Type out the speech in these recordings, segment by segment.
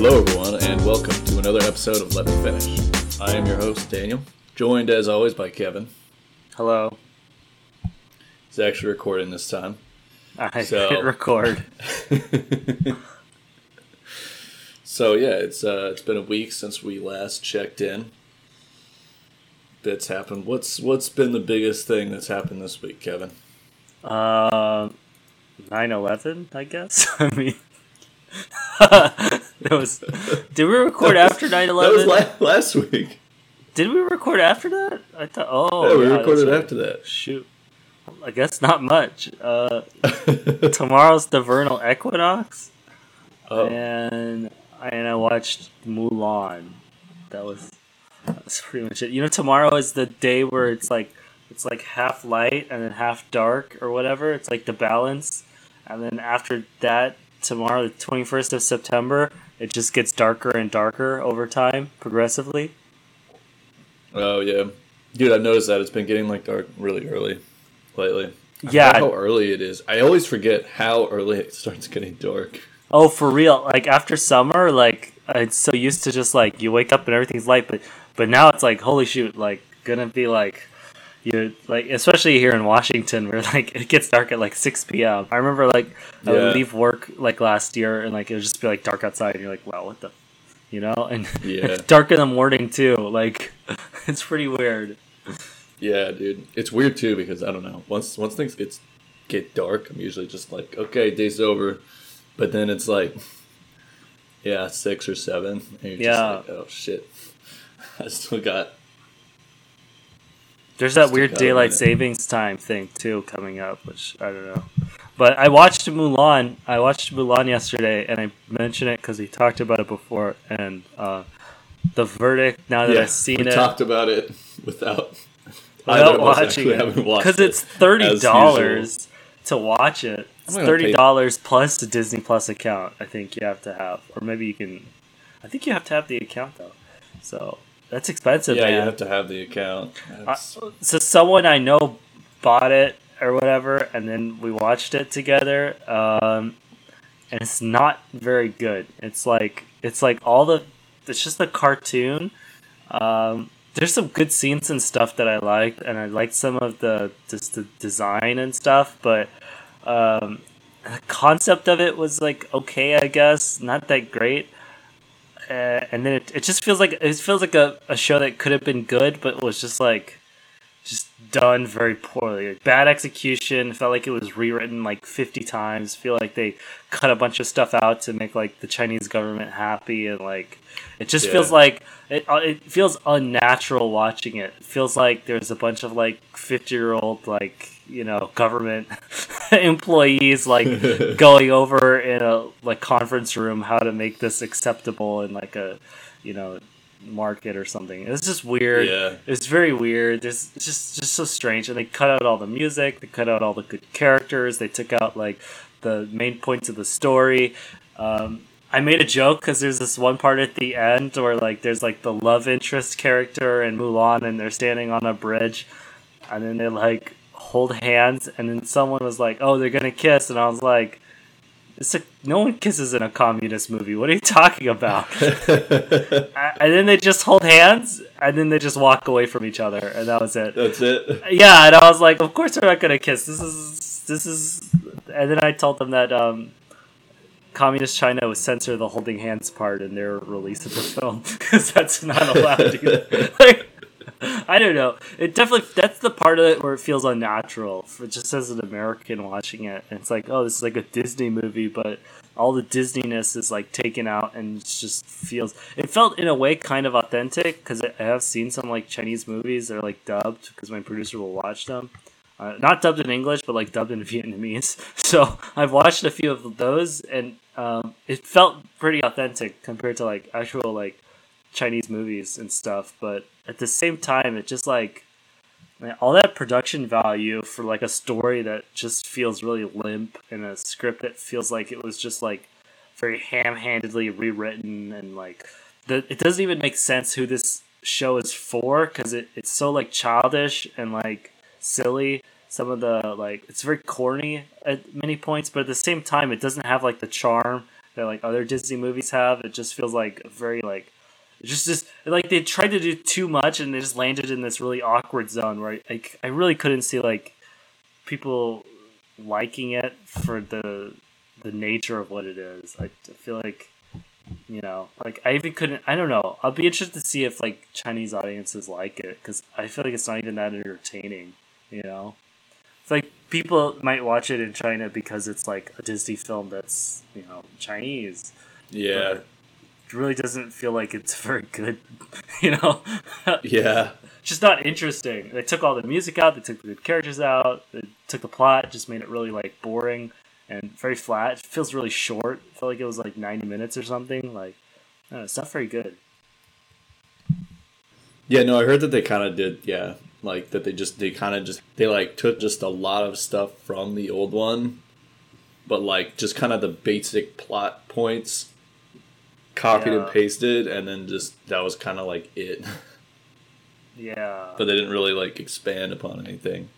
Hello, everyone, and welcome to another episode of Let Me Finish. I am your host, Daniel, joined as always by Kevin. Hello. He's actually recording this time. I So- hit record. So yeah, it's uh, it's been a week since we last checked in. Bits happened. What's what's been the biggest thing that's happened this week, Kevin? Uh, 9-11, I guess. I mean, it was. Did we record after 9-11? That was la- last week. Did we record after that? I thought. Oh, yeah, we yeah, recorded right. after that. Shoot. I guess not much. Uh, tomorrow's the vernal equinox, oh, and and I watched Mulan. That was that's pretty much it. You know, tomorrow is the day where it's like it's like half light and then half dark or whatever. It's like the balance, and then after that, tomorrow, the twenty first of September, it just gets darker and darker over time, progressively. oh yeah, dude. I've noticed that it's been getting like dark really early lately. I Yeah. how early it is. I always forget how early it starts getting dark. Oh, for real! Like after summer, like I'm so used to just like you wake up and everything's light, but but now it's like holy shoot, like gonna be like you like especially here in Washington where like it gets dark at like six p.m. I remember like I would leave work like last year and like it would just be like dark outside and you're like wow what the you know and Yeah. it's dark in the morning too like it's pretty weird. Yeah, dude. It's weird too because I don't know. Once once things get get dark, I'm usually just like, okay, day's over. But then it's like, yeah, six or seven, and you're Yeah. just like, oh shit, I still got. There's that weird daylight savings time thing too coming up, which I don't know. But I watched Mulan. I watched Mulan yesterday, and I mentioned it because we talked about it before. And uh, the verdict now that yeah, I've seen we it talked about it without. without either of us watching it because it, it's thirty dollars to watch it. It's I'm gonna pay- thirty dollars plus the Disney Plus account. I think you have to have, or maybe you can. I think you have to have the account though, so that's expensive. Yeah, man. you have to have the account. That's- so someone I know bought it or whatever, and then we watched it together. Um, and it's not very good. It's like it's like all the it's just a cartoon. Um, there's some good scenes and stuff that I liked, and I liked some of the just the design and stuff, but um, the concept of it was like okay, I guess, not that great. Uh, and then it, it just feels like it feels like a, a show that could have been good, but was just like just done very poorly. Like, bad execution. Felt like it was rewritten like fifty times. Feel like they cut a bunch of stuff out to make like the Chinese government happy, and like it just feels like it. uh, It feels unnatural watching it. It feels like there's a bunch of like fifty year old like you know government employees like going over in a like conference room how to make this acceptable in like a you know market or something. It's just weird. Yeah. It's very weird. It's just just so strange. And they cut out all the music. They cut out all the good characters. They took out like the main points of the story. Um, I made a joke because there's this one part at the end where like there's like the love interest character and Mulan, and they're standing on a bridge, and then they like hold hands, and then someone was like, "Oh, they're gonna kiss," and I was like. It's a, no one kisses in a communist movie. What are you talking about? And then they just hold hands, and then they just walk away from each other, and that was it. That's it. Yeah, and I was like, of course they're not gonna kiss. This is this is. And then I told them that um, communist China would censor the holding hands part in their release of the film because that's not allowed. Either. like, I don't know. It definitely that's the part of it where it feels unnatural for just as an American watching it. And it's like, oh, this is like a Disney movie, but all the Disneyness is like taken out and it just feels. It felt in a way kind of authentic because I have seen some like Chinese movies that are like dubbed because my producer will watch them. Uh, not dubbed in English, but like dubbed in Vietnamese. So I've watched a few of those, and um, it felt pretty authentic compared to like actual like Chinese movies and stuff. But at the same time, it just like all that production value for like a story that just feels really limp and a script that feels like it was just like very ham-handedly rewritten and like the, it doesn't even make sense who this show is for because it, it's so like childish and like silly some of the like it's very corny at many points but at the same time it doesn't have like the charm that like other Disney movies have. It just feels like very like just just like they tried to do too much and they just landed in this really awkward zone where like I really couldn't see like people liking it for the the nature of what it is. I, I feel like you know like I even couldn't I don't know. I'll be interested to see if like Chinese audiences like it because I feel like it's not even that entertaining. You know, it's like people might watch it in China because it's like a Disney film that's you know Chinese. Yeah. But really doesn't feel like it's very good. you know. Yeah. Just not interesting. They took all the music out. They took the good characters out. They took the plot. Just made it really like boring and very flat. It feels really short. I felt like it was like ninety minutes or something. Like, know, it's not very good. Yeah, no, I heard that they kind of did. Yeah, like that they just they kind of just they like took just a lot of stuff from the old one, but like just kind of the basic plot points, copied Yeah. and pasted, and then just that was kind of like it. Yeah. but they didn't really like expand upon anything.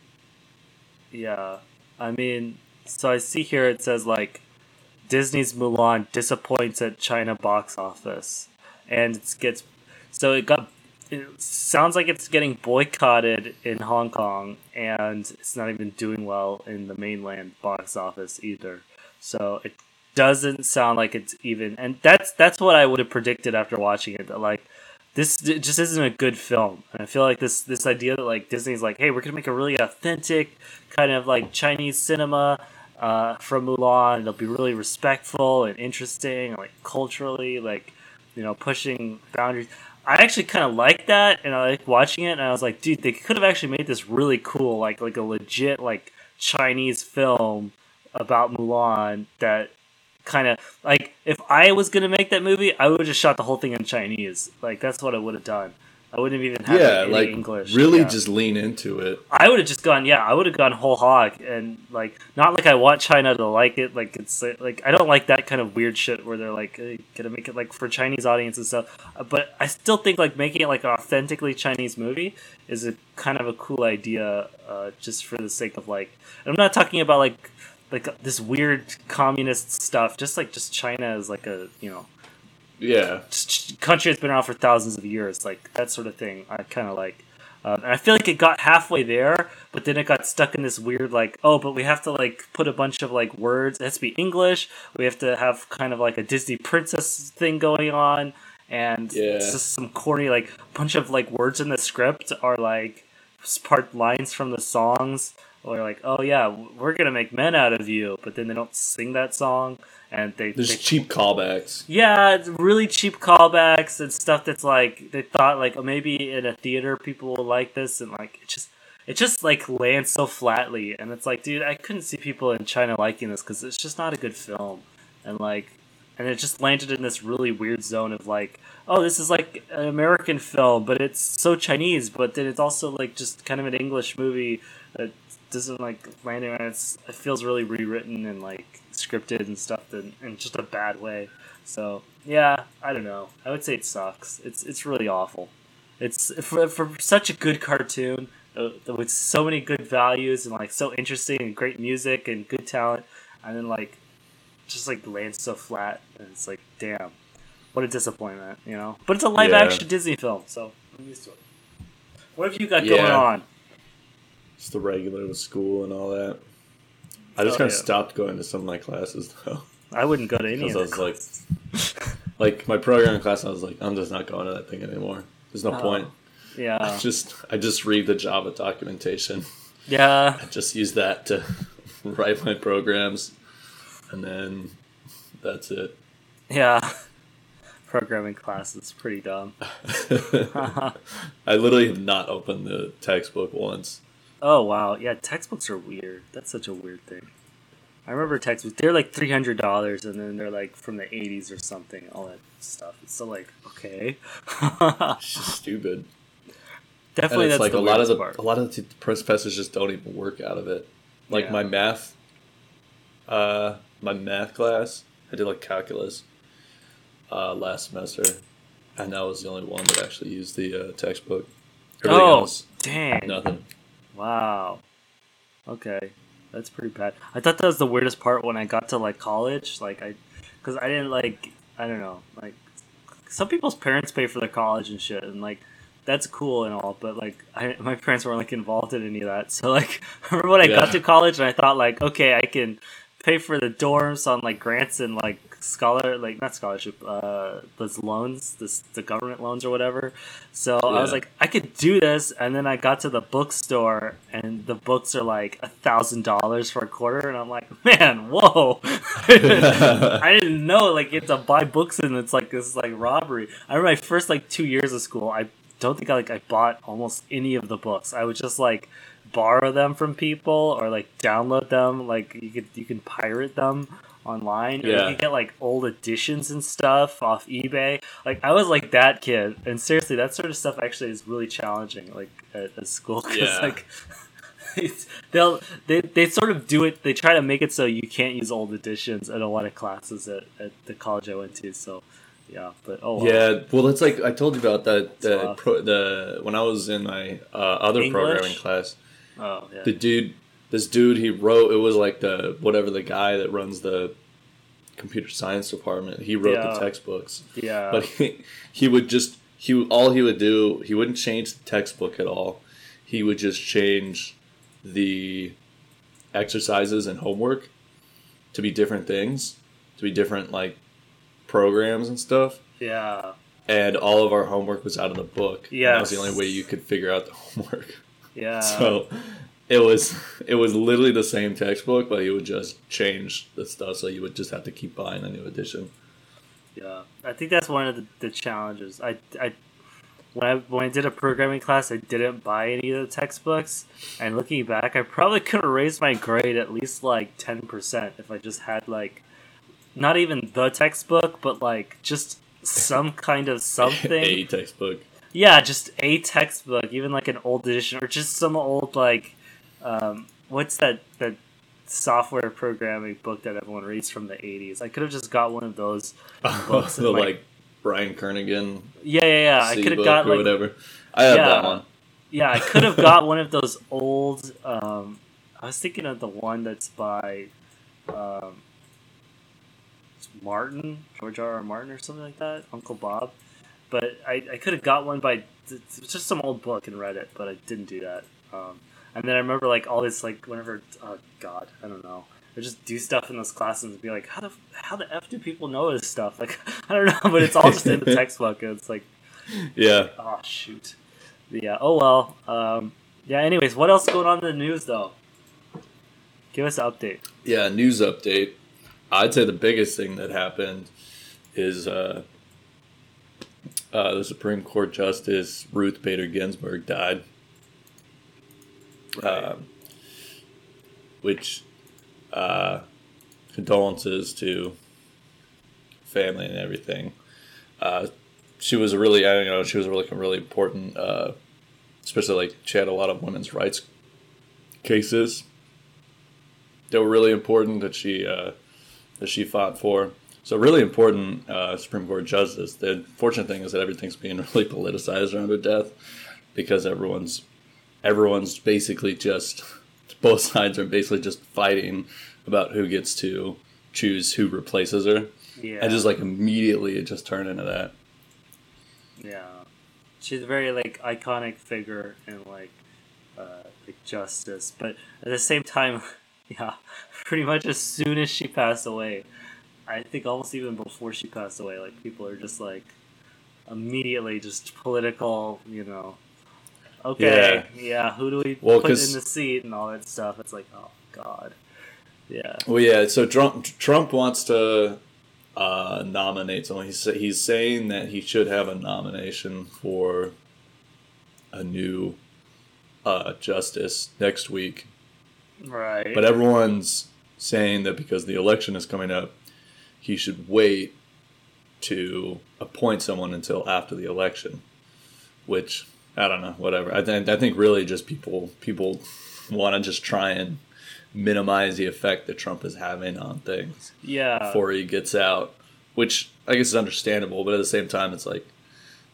Yeah. I mean, so I see here it says like Disney's Mulan disappoints at China box office. And it gets so it got it sounds like it's getting boycotted in Hong Kong and it's not even doing well in the mainland box office either. So it doesn't sound like it's even and that's that's what I would have predicted after watching it that like this just isn't a good film. And I feel like this this idea that like Disney's like, hey, we're gonna make a really authentic kind of like Chinese cinema uh, from Mulan. It'll be really respectful and interesting, like culturally, like you know, pushing boundaries. I actually kind of like that, and I like watching it. And I was like, dude, they could have actually made this really cool, like like a legit like Chinese film about Mulan that kind of like if I was gonna make that movie, I would have just shot the whole thing in Chinese. Like that's what I would have done. I wouldn't have even had yeah, like English. really Yeah. just lean into it. I would have just gone, yeah, I would have gone whole hog and like not like I want China to like it, like it's like I don't like that kind of weird shit where they're like hey, gonna make it like for Chinese audiences and stuff. Uh, But I still think like making it like an authentically Chinese movie is a kind of a cool idea, uh, just for the sake of like. And I'm not talking about like like this weird communist stuff. Just like just China is like a you know Yeah, country that's been around for thousands of years, like that sort of thing. I kind of like, um, and I feel like it got halfway there, but then it got stuck in this weird like, oh, but we have to like put a bunch of like words. It has to be English. We have to have kind of like a Disney princess thing going on, and Yeah. it's just some corny like bunch of like words in the script are like part lines from the songs. Or like, oh yeah, we're gonna make men out of you, but then they don't sing that song, and they there's they cheap callbacks. yeah, it's really cheap callbacks and stuff that's like they thought like oh, maybe in a theater people will like this and like it just it just like lands so flatly. And it's like dude I couldn't see people in China liking this because it's just not a good film. And like and it just landed in this really weird zone of like oh this is like an American film but it's so Chinese but then it's also like just kind of an English movie that doesn't like land in it's it feels really rewritten and like scripted and stuff in, in just a bad way. So yeah I don't know. I would say it sucks. It's it's really awful. It's for, for such a good cartoon uh, with so many good values and like so interesting and great music and good talent and then like just like lands so flat and it's like damn what a disappointment you know? But it's a live Yeah. action disney film so i'm used to it. What have you got going on Just the regular with school and all that. I just Oh, kind of yeah. stopped going to some of my classes though. i wouldn't go to any of Because I was like, like my programming class, I was like, I'm just not going to that thing anymore. There's no Oh. point. yeah I just I just read the Java documentation. yeah I just use that to write my programs, and then that's it. yeah programming class is pretty dumb I literally have not opened the textbook once. Oh wow, yeah, textbooks are weird. That's such a weird thing. I remember textbooks; they're like three hundred dollars, and then they're like from the eighties or something. All that stuff. It's so like okay, It's just stupid. definitely and it's that's like the a lot of the weirdest a lot of the professors just don't even work out of it. Like Yeah. my math, uh, my math class, I did like calculus, uh, last semester, and that was the only one that actually used the uh, textbook. Everything Oh else, dang! nothing. Wow. Okay, that's pretty bad. I thought that was the weirdest part when I got to like college. Like I, because I didn't like I don't know like some people's parents pay for their college and shit, and like that's cool and all, but like I, my parents weren't like involved in any of that. So like I remember when I Yeah. got to college and I thought like okay I can pay for the dorms on like grants and like scholar like not scholarship uh those loans this the government loans or whatever. So i was like i could do this and then i got to the bookstore and the books are like a thousand dollars for a quarter and i'm like man whoa. I didn't know like you have to buy books and it's like this is like robbery. I remember my first like two years of school i don't think i like i bought almost any of the books. I was just like borrow them from people or like download them like you could you can pirate them online Yeah. you can get like old editions and stuff off ebay like i was like that kid and seriously that sort of stuff actually is really challenging like at, at school 'cause, Yeah. like they'll they, they sort of do it they try to make it so you can't use old editions in a lot of classes at, at the college i went to so yeah but oh well. Yeah, well, it's like I told you about that. The, pro, the when I was in my uh, other English? programming class, oh yeah the dude, this dude, he wrote. It was like the whatever the guy that runs the computer science department. He wrote Yeah. the textbooks, yeah but he, he would just he all he would do he wouldn't change the textbook at all. He would just change the exercises and homework to be different things, to be different like programs and stuff yeah and all of our homework was out of the book. Yeah. that was the only way you could figure out the homework. Yeah so it was it was literally the same textbook, but he would just change the stuff, so you would just have to keep buying a new edition. Yeah, I think that's one of the, the challenges. I, I when I when I did a programming class, I didn't buy any of the textbooks, and looking back, I probably could have raised my grade at least like ten percent if I just had like not even the textbook, but like just some kind of something. a textbook. Yeah, just a textbook, even like an old edition, or just some old like, um, what's that that software programming book that everyone reads from the '80s? I could have just got one of those books. the and, like Brian Kernighan yeah, yeah, yeah. I could have got like, whatever. I have Yeah. that one. yeah, I could have got one of those old. Um, I was thinking of the one that's by um, Martin, George R. R. Martin, or something like that, Uncle Bob. But I, I could have got one by just some old book and read it, but I didn't do that. Um, and then I remember like all this like whenever oh god I don't know I just do stuff in those classes and be like how the how the f do people know this stuff like I don't know but it's all just in the textbook and it's like Yeah. Oh shoot. Yeah. Oh well. Um, yeah. Anyways, what else going on in the news though? Give us an update. Yeah, news update. I'd say the biggest thing that happened is uh, uh, the Supreme Court Justice Ruth Bader Ginsburg died. Um, which uh, condolences to family and everything. Uh, she was a really, I don't know, she was a really, really important, uh, especially like she had a lot of women's rights cases that were really important that she uh, that she fought for. So really important uh, Supreme Court justice. The unfortunate thing is that everything's being really politicized around her death because everyone's everyone's basically just both sides are basically just fighting about who gets to choose who replaces her. Yeah. And just like immediately it just turned into that. yeah. She's a very like iconic figure in like uh, like justice, but at the same time, yeah, pretty much as soon as she passed away, I think almost even before she passed away, like people are just like immediately just political, you know. Okay, yeah, who do we Well, put in the seat and all that stuff? It's like, oh god, yeah, Well, yeah. So Trump Trump wants to uh, nominate someone. He's he's saying that he should have a nomination for a new uh, justice next week. right. But everyone's saying that because the election is coming up, he should wait to appoint someone until after the election. Which I don't know. Whatever. I think I think really just people people want to just try and minimize the effect that Trump is having on things yeah, before he gets out, which I guess is understandable. But at the same time, it's like,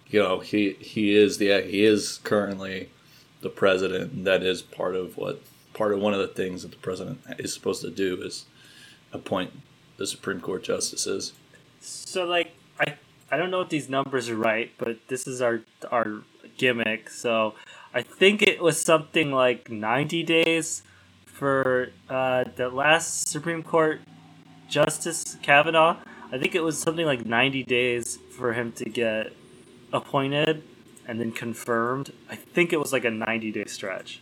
you know, he he is the he is currently the president, and that is part of what part of one of the things that the president is supposed to do is appoint the Supreme Court justices. So like I I don't know if these numbers are right, but this is our our gimmick. So I think it was something like 90 days for uh, the last Supreme Court Justice Kavanaugh. I think it was something like 90 days for him to get appointed and then confirmed. I think it was like a 90 day stretch.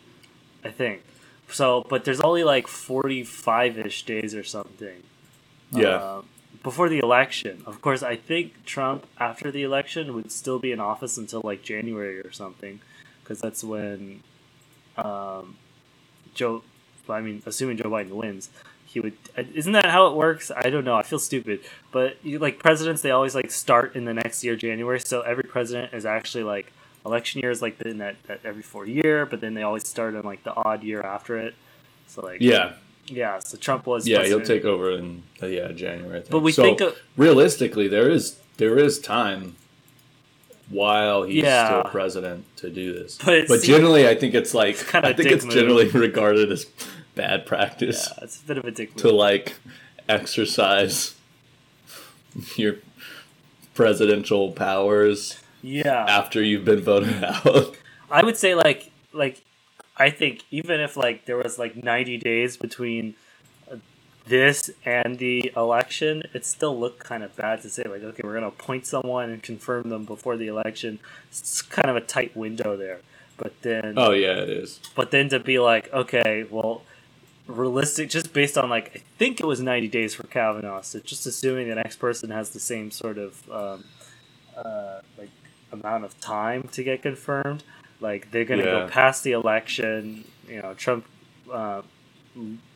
I think. So, but there's only like 45 ish days or something. Yeah. Uh, before the election. Of course, I think Trump, after the election, would still be in office until like January or something. Because that's when um, Joe, I mean, assuming Joe Biden wins, he would. Isn't that how it works? I don't know. I feel stupid. But you, like presidents, they always like start in the next year, January. So every president is actually like election year is like in that, that every four year, but then they always start in like the odd year after it. So like Yeah. Yeah. So Trump was Yeah, he'll take over in uh, yeah January. I think. But we so think of- realistically, there is there is time while he's Yeah. still president to do this. But But generally, I think it's like kinda I think it's move. generally regarded as bad practice Yeah, it's a bit of a dick to move. like exercise your presidential powers Yeah. after you've been voted out. I would say like like I think even if like there was like 90 days between uh, this and the election, it still looked kind of bad to say like okay, we're going to appoint someone and confirm them before the election. It's kind of a tight window there. But then oh yeah, it is. but then to be like okay, well realistic just based on like I think it was 90 days for Kavanaugh, so just assuming the next person has the same sort of um, uh, like amount of time to get confirmed. Like they're gonna Yeah. go past the election. You know, Trump uh,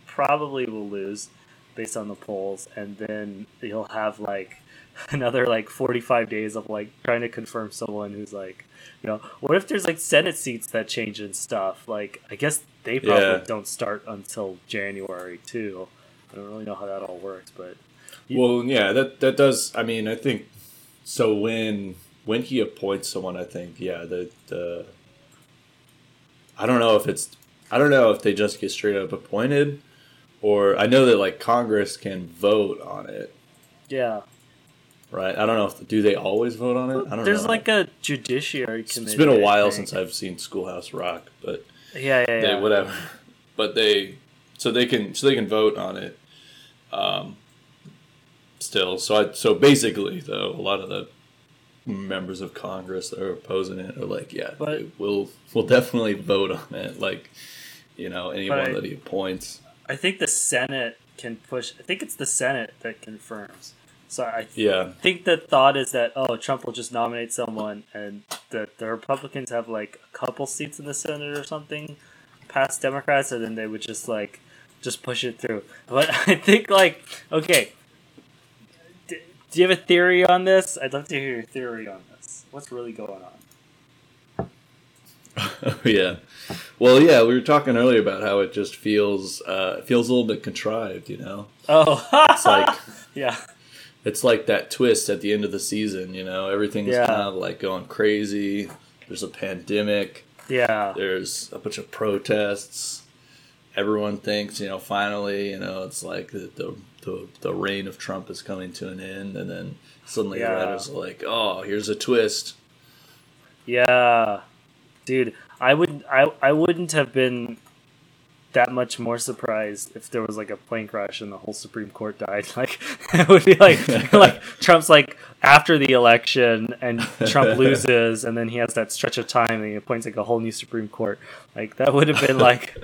probably will lose based on the polls, and then he'll have like another like forty five days of like trying to confirm someone who's like, you know, what if there's like Senate seats that change and stuff? Like, I guess they probably Yeah. don't start until January too. I don't really know how that all works, but Well, yeah, that that does. I mean, I think so. When when he appoints someone, I think yeah, the the. I don't know if it's. I don't know if they just get straight up appointed, or I know that like Congress can vote on it, yeah, right? I don't know if do they always vote on it. I don't know. there's know. like a judiciary committee. It's been a while since I've seen Schoolhouse Rock, but Yeah, yeah, they yeah. whatever. But they so they can so they can vote on it. Um, still, so I so basically though a lot of the members of Congress that are opposing it are like, yeah, But- we'll we'll definitely vote on it. Like, you know, anyone I- that he appoints. I think the Senate can push. I think it's the Senate that confirms. So I Yeah, think the thought is that oh, Trump will just nominate someone, and the the Republicans have like a couple seats in the Senate or something, past Democrats, and then they would just like just push it through. But I think like okay, do you have a theory on this? I'd love to hear your theory on this. What's really going on? yeah. Well, yeah, we were talking earlier about how it just feels uh, it feels a little bit contrived. You know, Oh, it's like. yeah, it's like that twist at the end of the season, you know, everything's Yeah. kind of like going crazy. There's a pandemic, yeah, there's a bunch of protests. Everyone thinks, you know, finally, you know, it's like the the, the, the reign of Trump is coming to an end, and then suddenly Yeah. the writers are like, oh, here's a twist. Yeah, dude, I would I I wouldn't have been that much more surprised if there was like a plane crash and the whole Supreme Court died. Like it would be like like Trump's like after the election and Trump loses and then he has that stretch of time and he appoints like a whole new Supreme Court. Like that would have been like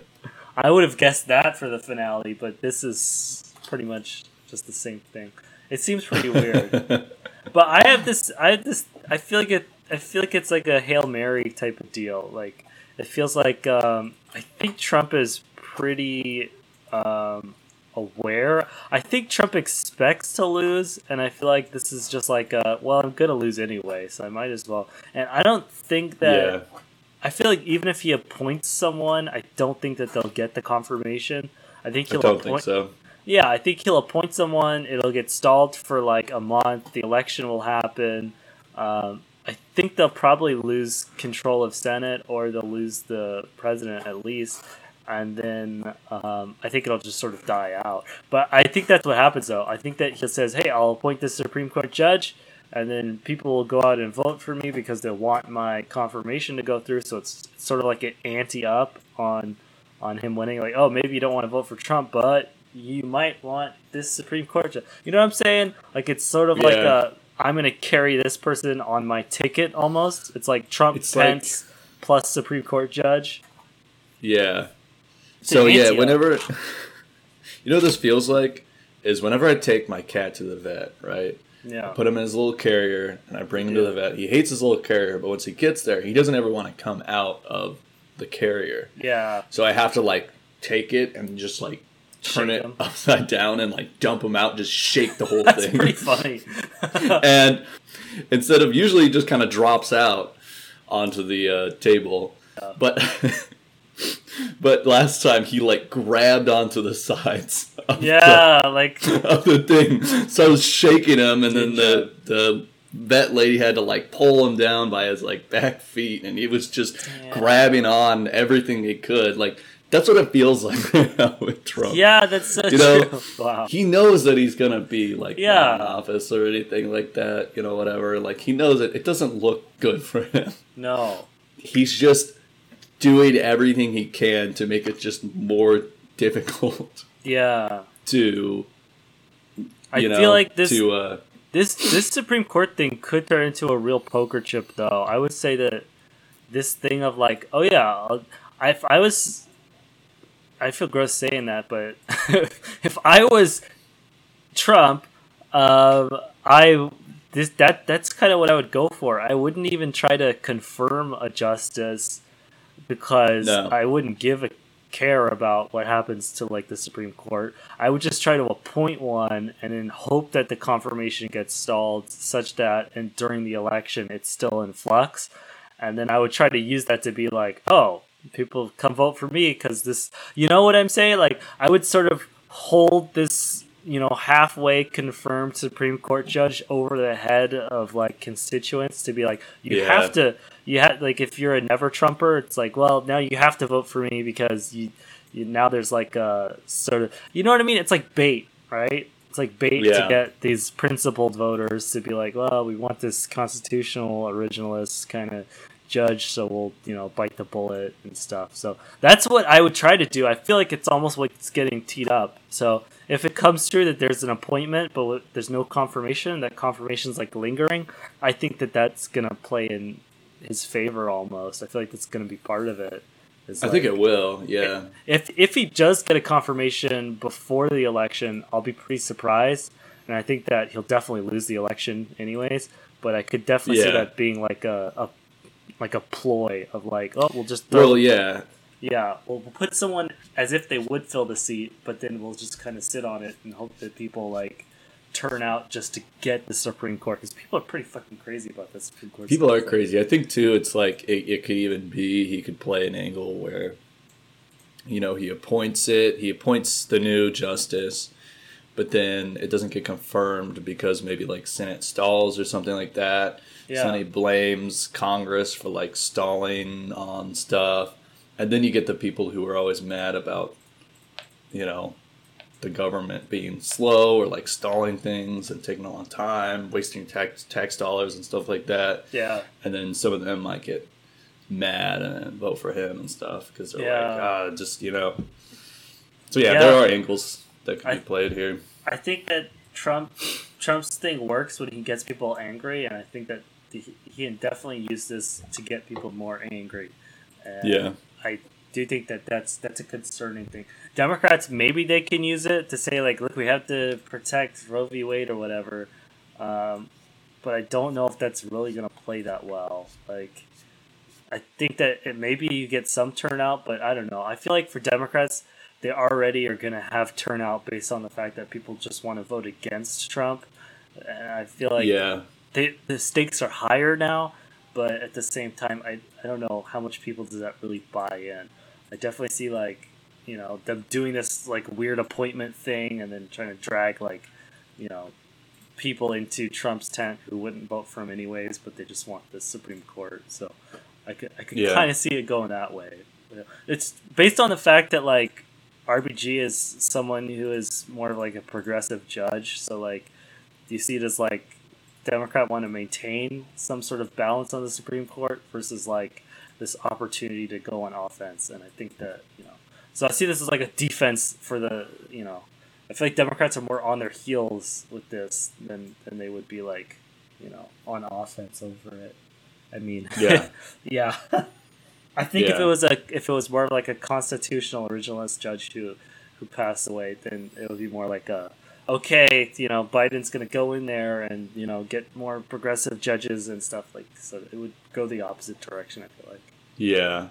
I would have guessed that for the finale, but this is pretty much just the same thing. It seems pretty weird. But I have this. I have this. I feel like it. I feel like it's like a hail mary type of deal. Like it feels like um, I think Trump is pretty um, aware. I think Trump expects to lose, and I feel like this is just like a, well, I'm gonna lose anyway, so I might as well. And I don't think that. yeah, I feel like even if he appoints someone, I don't think that they'll get the confirmation. I think he'll don't appoint. think so. Yeah, I think he'll appoint someone. It'll get stalled for like a month. The election will happen. Um, I think they'll probably lose control of Senate, or they'll lose the president at least. and then um, I think it'll just sort of die out. But I think that's what happens, though. I think that he says, "Hey, I'll appoint this Supreme Court judge." And then people will go out and vote for me because they want my confirmation to go through. So it's sort of like an ante up on on him winning. Like, oh, maybe you don't want to vote for Trump, but you might want this Supreme Court judge. You know what I'm saying? Like it's sort of like Yeah. a I'm gonna carry this person on my ticket almost. It's like Trump, It's like- Pence plus Supreme Court judge. Yeah. It's So yeah, whenever you know what this feels like is whenever I take my cat to the vet, right? Yeah. Put him in his little carrier and I bring him to the vet. He hates his little carrier, but once he gets there, he doesn't ever want to come out of the carrier. Yeah. So I have to like take it and just like turn Shake it him. upside down and like dump them out, just shake the whole That's thing. pretty funny. and instead of usually just kind of drops out onto the uh, table, but but last time he like grabbed onto the sides. Of yeah, like the, of the thing, so I was shaking him, and then the the vet lady had to like pull him down by his like back feet, and he was just Yeah. grabbing on everything he could. Like that's what it feels like with Trump. yeah, that's so You know, true. Wow. He knows that he's gonna be like Yeah. in office or anything like that, you know, whatever. Like he knows it. It doesn't look good for him. No. He's just doing everything he can to make it just more difficult Yeah. to. I know, feel like this to uh, this this Supreme Court thing could turn into a real poker chip, though. I would say that this thing of like, oh yeah, if I was, I feel gross saying that, but if I was Trump, um, I this that that's kind of what I would go for. I wouldn't even try to confirm a justice because No. I wouldn't give a care about what happens to like the Supreme Court. I would just try to appoint one and then hope that the confirmation gets stalled such that and during the election it's still in flux. And then I would try to use that to be like, oh, people come vote for me because this, you know what I'm saying? Like, I would sort of hold this, you know, halfway confirmed Supreme Court judge over the head of like constituents to be like, you Yeah. have to, you have, like, if you're a never Trumper, it's like, well, now you have to vote for me because you, you now there's like a sort of, you know what I mean? It's like bait, right? It's like bait to get these principled voters to be like, well, we want this constitutional originalist kind of judge, so we'll, you know, bite the bullet and stuff. So that's what I would try to do. I feel like it's almost like it's getting teed up. So if it comes true that there's an appointment, but there's no confirmation, that confirmation's like lingering, I think that that's gonna play in his favor almost. I feel like that's gonna be part of it. It's I think it will. Yeah. if if he does get a confirmation before the election, I'll be pretty surprised, and I think that he'll definitely lose the election anyways. But I could definitely see that being like a, a like a ploy of like, oh, we'll just throw, Well, yeah. yeah, we'll, we'll put someone as if they would fill the seat, but then we'll just kind of sit on it and hope that people like turn out just to get the Supreme Court because people are pretty fucking crazy about this Supreme Court. People are crazy. I think too. It's like it, it could even be he could play an angle where, you know, he appoints it. He appoints the new justice, but then it doesn't get confirmed because maybe like Senate stalls or something like that. Yeah. So he blames Congress for like stalling on stuff, and then you get the people who are always mad about, you know, the government being slow or like stalling things and taking a long time, wasting tax tax dollars and stuff like that Yeah, and then some of them might get mad and vote for him and stuff because they're Yeah. like, ah, just you know. So yeah, Yeah. there are angles that could I- be played here. I think that Trump Trump's thing works when he gets people angry, and I think that he, he can definitely use this to get people more angry. And Yeah. I do think that that's that's a concerning thing. Democrats maybe they can use it to say like, look, we have to protect Roe v. Wade or whatever, um, but I don't know if that's really gonna play that well. Like, I think that it maybe you get some turnout, but I don't know. I feel like for Democrats, they already are gonna have turnout based on the fact that people just want to vote against Trump. And I feel like yeah, they, the stakes are higher now, but at the same time, I, I don't know how much people does that really buy in. I definitely see like you know them doing this like weird appointment thing and then trying to drag like you know people into Trump's tent who wouldn't vote for him anyways, but they just want the Supreme Court. So I could I could Yeah. kind of see it going that way. It's based on the fact that like RBG is someone who is more of like a progressive judge. So like, do you see it as like Democrat want to maintain some sort of balance on the Supreme Court versus like this opportunity to go on offense? And I think that you know, so I see this as like a defense for the you know, I feel like Democrats are more on their heels with this than than they would be like you know on offense over it. I mean, Yeah. yeah. I think if it was a if it was more like a constitutional originalist judge who who passed away, then it would be more like a okay, you know, Biden's gonna go in there and you know get more progressive judges and stuff like so. It would go the opposite direction. I feel like Yeah,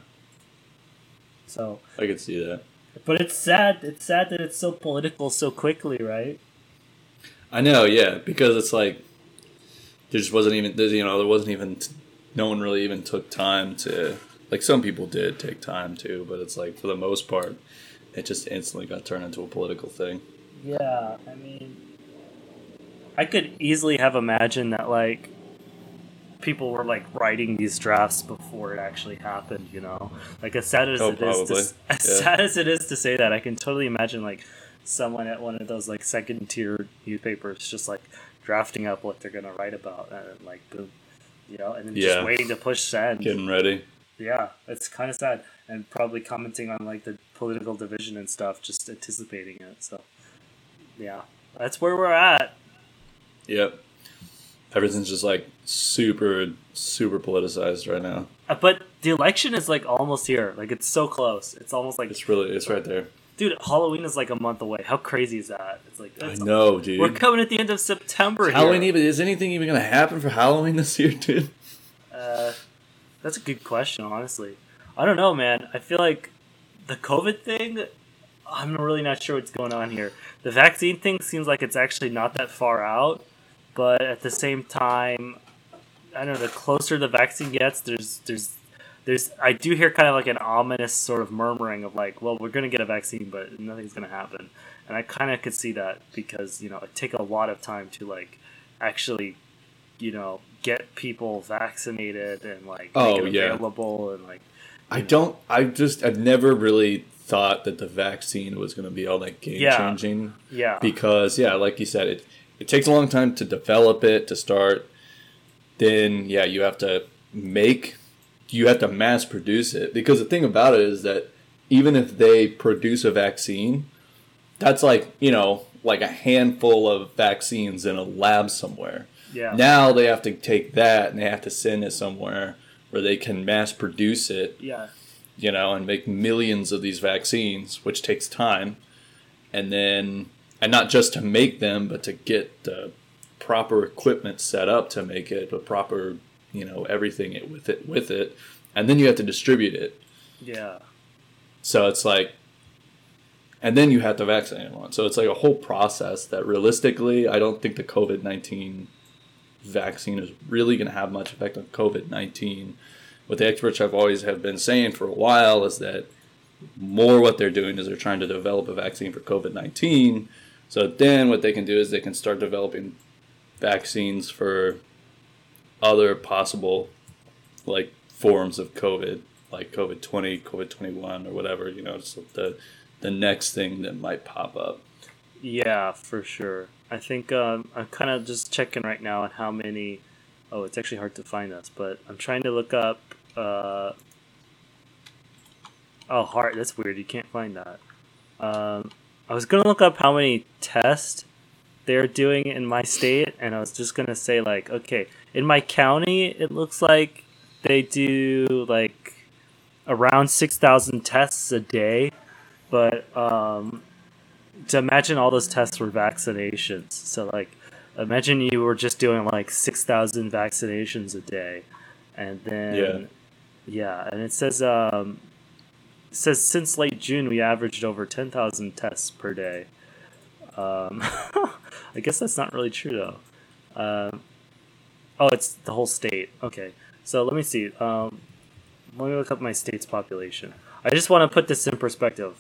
so. I could see that. But it's sad. It's sad that it's so political so quickly, right? I know, yeah, because it's like there just wasn't even you know there wasn't even no one really even took time to like some people did take time to, but it's like for the most part it just instantly got turned into a political thing. Yeah, I mean, I could easily have imagined that like people were like writing these drafts before it actually happened. You know, like as sad as Oh, it is, to, as Yeah. sad as it is to say that, I can totally imagine like someone at one of those like second tier newspapers just like drafting up what they're gonna write about and like boom, you know, and then Yeah. just waiting to push send. Getting ready. Yeah, it's kind of sad, and probably commenting on like the political division and stuff, just anticipating it. So, yeah, that's where we're at. Yep. Everything's just like super super politicized right now. Uh, But the election is like almost here. Like it's so close. It's almost like, It's really it's right there. dude, Halloween is like a month away. How crazy is that? It's like I know, dude. we're coming at the end of September here. Halloween even is anything even gonna happen for Halloween this year, dude? Uh, that's a good question, honestly. I don't know, man. I feel like the COVID thing, I'm really not sure what's going on here. The vaccine thing seems like it's actually not that far out, but at the same time, I don't know. The closer the vaccine gets, there's there's there's I do hear kind of like an ominous sort of murmuring of like, well, we're gonna get a vaccine, but nothing's gonna happen, and I kind of could see that because you know it take a lot of time to like actually you know get people vaccinated and like Oh, make it yeah. available and like I don't I just I've never really thought that the vaccine was gonna be all that game Yeah. changing. yeah because yeah like you said it it takes a long time to develop it to start then yeah you have to make you have to mass produce it because the thing about it is that even if they produce a vaccine that's like you know like a handful of vaccines in a lab somewhere yeah now they have to take that and they have to send it somewhere where they can mass produce it yeah you know, and make millions of these vaccines, which takes time. And then, and not just to make them, but to get the proper equipment set up to make it, the proper, you know, everything it, with it, with it. And then you have to distribute it. yeah So it's like, and then you have to vaccinate everyone. So it's like a whole process that realistically, I don't think the COVID 19 vaccine is really going to have much effect on COVID 19. What the experts have always have been saying for a while is that more what they're doing is they're trying to develop a vaccine for COVID 19. So then what they can do is they can start developing vaccines for other possible like forms of COVID, like COVID 20, COVID 21, or whatever, you know, just the, the next thing that might pop up. yeah for sure i think um, i'm kind of just checking right now on how many oh it's actually hard to find this but i'm trying to look up uh, oh heart. that's weird you can't find that um, i was gonna look up how many tests they're doing in my state and i was just gonna say like okay in my county it looks like they do like around 6000 tests a day but um, to imagine all those tests were vaccinations. So like imagine you were just doing like 6000 vaccinations a day. And then Yeah. yeah and it says um it says since late june we averaged over 10000 tests per day. Um i guess that's not really true though. Um oh it's the whole state. Okay. So let me see. Um let me look up my state's population. I just want to put this in perspective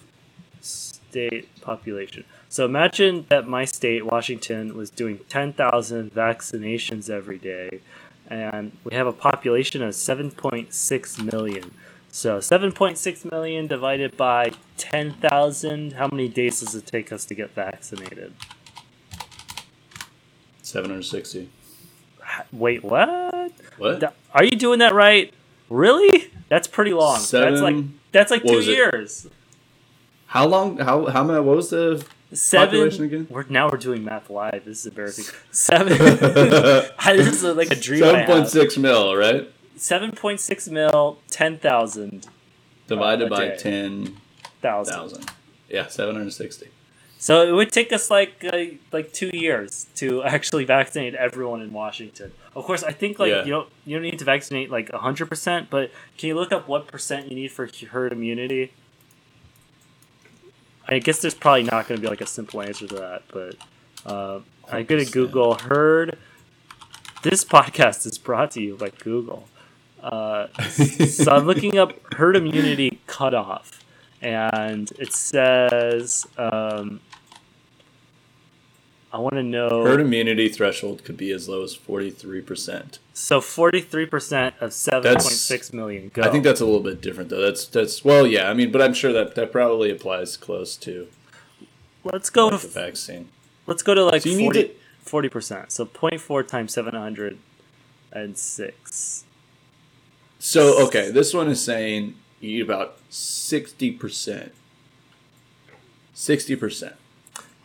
state population. So imagine that my state, Washington, was doing 10,000 vaccinations every day, and we have a population of 7.6 million. So 7.6 million divided by 10,000. How many days does it take us to get vaccinated? 760. Wait, what? What? Are you doing that right? Really? That's pretty long. Seven- That's like that's like two years. it? How long? How how many? What was the population Seven. again? We're now we're doing math live. This is embarrassing. Seven. this is like a dream. Seven point mil, right? Seven point six mil. Ten thousand. Divided by day. ten Thousand. thousand. Yeah, seven hundred sixty. So it would take us like uh, like two years to actually vaccinate everyone in Washington. Of course, I think like Yeah. you don't you don't need to vaccinate like hundred percent, but can you look up what percent you need for herd immunity? I guess there's probably not going to be like a simple answer to that, but uh, I'm going to Google herd. This podcast is brought to you by Google. Uh, so I'm looking up herd immunity cutoff, and it says um, I want to know. Herd immunity threshold could be as low as 43%. So 43% of 7.6 million go. I think that's a little bit different, though. That's, that's well, yeah. I mean, but I'm sure that, that probably applies close to let's go like to the vaccine. Let's go to like so 40, percent So 0.4 times 706. So, okay, this one is saying you need about 60%. 60%.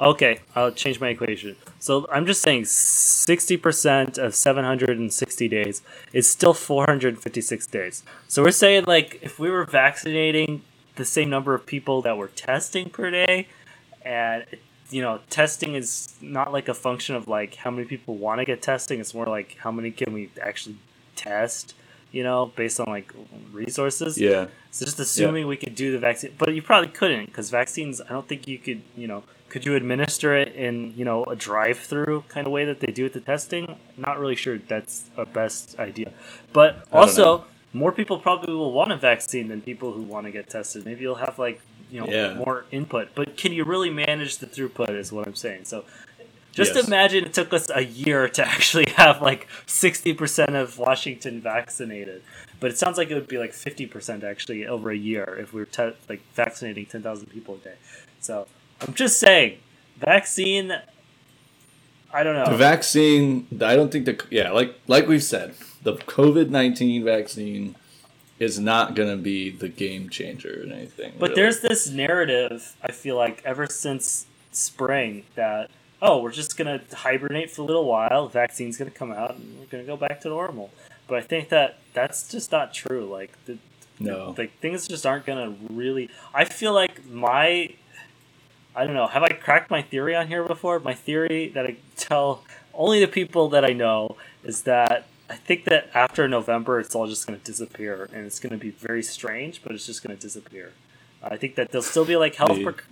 Okay, I'll change my equation. So I'm just saying 60% of 760 days is still 456 days. So we're saying like if we were vaccinating the same number of people that we're testing per day and you know, testing is not like a function of like how many people want to get testing, it's more like how many can we actually test, you know, based on like resources. Yeah. So just assuming we could do the vaccine, but you probably couldn't because vaccines. I don't think you could. You know, could you administer it in you know a drive-through kind of way that they do with the testing? Not really sure that's a best idea. But also, more people probably will want a vaccine than people who want to get tested. Maybe you'll have like you know Yeah. more input. But can you really manage the throughput? Is what I'm saying. So. Just Yes. imagine it took us a year to actually have like 60% of Washington vaccinated. But it sounds like it would be like 50% actually over a year if we were te- like vaccinating 10,000 people a day. So I'm just saying, vaccine, I don't know. The vaccine, I don't think the yeah, like like we've said, the COVID nineteen vaccine is not going to be the game changer or anything. But really. there's this narrative, I feel like, ever since spring that, oh, we're just going to hibernate for a little while, vaccine's going to come out, and we're going to go back to normal. But I think that that's just not true. Like, the, no. like things just aren't gonna really i feel like my i don't know. Have i cracked my theory on here before? My theory that i tell only the people that i know is that i think that after november it's all just going to disappear and it's going to be very strange but it's just going to disappear. I think that there'll still be like health prec-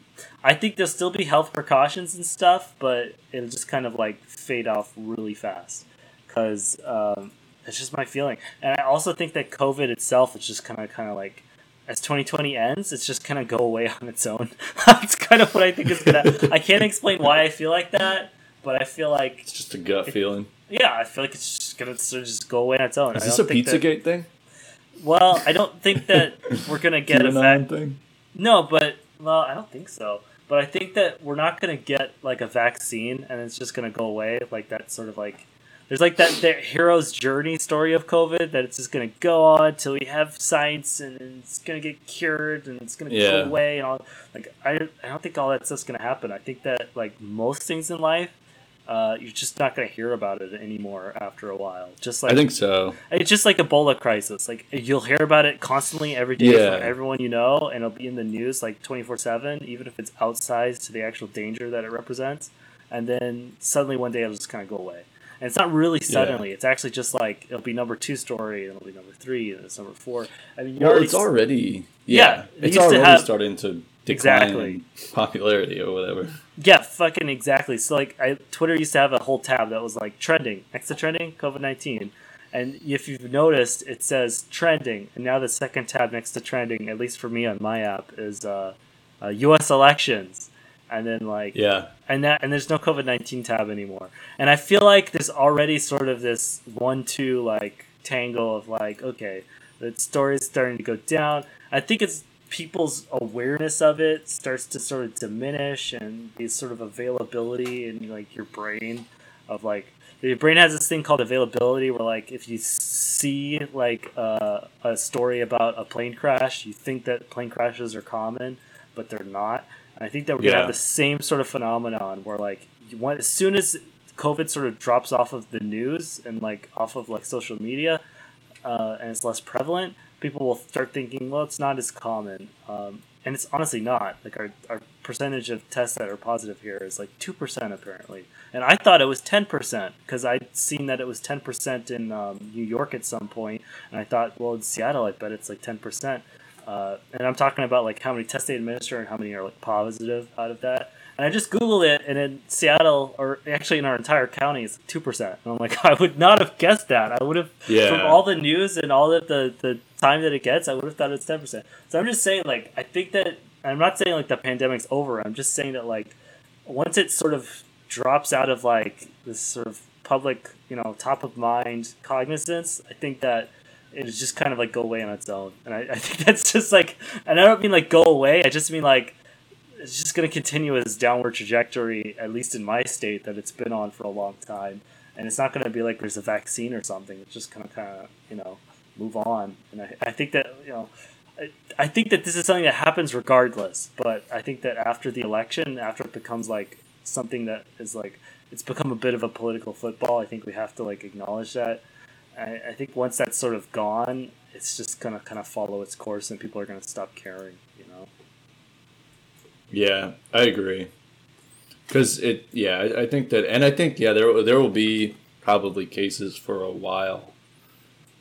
i think there'll still be health precautions and stuff but it'll just kind of like fade off really fast. Because um, it's just my feeling. And I also think that COVID itself is just kind of kind of like as 2020 ends, it's just kind of go away on its own. That's kind of what I think is gonna. I can't explain why I feel like that, but I feel like It's just a gut feeling. yeah, I feel like it's just gonna sort of just go away on its own. Is I this a don't think that- Pizzagate thing? Well, I don't think that we're gonna get a vac- thing? no, but well, I don't think so. But I think that we're not gonna get like a vaccine, and it's just gonna go away. Like that sort of like there's like that, that hero's journey story of COVID that it's just gonna go on till we have science and it's gonna get cured and it's gonna Yeah. go away and all. Like I, I don't think all that stuff's gonna happen. I think that like most things in life, uh, you're just not gonna hear about it anymore after a while. Just like I think so. it's just like Ebola crisis. Like you'll hear about it constantly every day Yeah. from everyone you know, and it'll be in the news like twenty four seven, even if it's outsized to the actual danger that it represents. And then suddenly one day it'll just kind of go away. And it's not really suddenly. It's actually just like it'll be number two story, and it'll be number three, and it's number four. I mean, Well, already it's already Yeah, yeah, it it's used to already have- starting to decline Exactly. popularity or whatever. Yeah, fucking exactly. So like, I Twitter used to have a whole tab that was like trending next to trending COVID nineteen, and if you've noticed, it says trending, and now the second tab next to trending, at least for me on my app, is uh, uh, U.S. elections, and then like Yeah, and that and there's no COVID nineteen tab anymore. And I feel like there's already sort of this one two like tangle of like okay, The story is starting to go down. I think it's people's awareness of it starts to sort of diminish and the sort of availability in like your brain of like your brain has this thing called availability where like if you see like uh, a story about a plane crash you think that plane crashes are common but they're not i think that we're gonna Yeah. have the same sort of phenomenon where like want, as soon as covid sort of drops off of the news and like off of like social media uh, and it's less prevalent, people will start thinking, well, it's not as common. Um, and it's honestly not. Like our, our percentage of tests that are positive here is like 2% apparently. And I thought it was 10% because I'd seen that it was 10% in um, New York at some point, And I thought, well, in Seattle, I bet it's like 10%. Uh, and I'm talking about like how many tests they administer and how many are like positive out of that. And I just Googled it, and in Seattle, or actually in our entire county, it's two percent. And I'm like, I would not have guessed that. I would have, Yeah. from all the news and all of the the time that it gets, I would have thought it's ten percent. So I'm just saying, like, I think that I'm not saying like the pandemic's over. I'm just saying that like once it sort of drops out of like this sort of public, you know, top of mind cognizance, I think that it's just kind of like go away on its own. And I, I think that's just like, and I don't mean like go away. I just mean like it's just going to continue its downward trajectory, at least in my state, that it's been on for a long time. And it's not going to be like there's a vaccine or something. It's just going to kind of, you know, move on. And I, I think that, you know, I, I think that this is something that happens regardless. But I think that after the election, after it becomes like something that is like, it's become a bit of a political football, I think we have to like acknowledge that. I, I think once that's sort of gone, it's just going to kind of follow its course and people are going to stop caring, you know? Yeah, I agree. Because it, yeah, I, I think that, and I think yeah, there there will be probably cases for a while,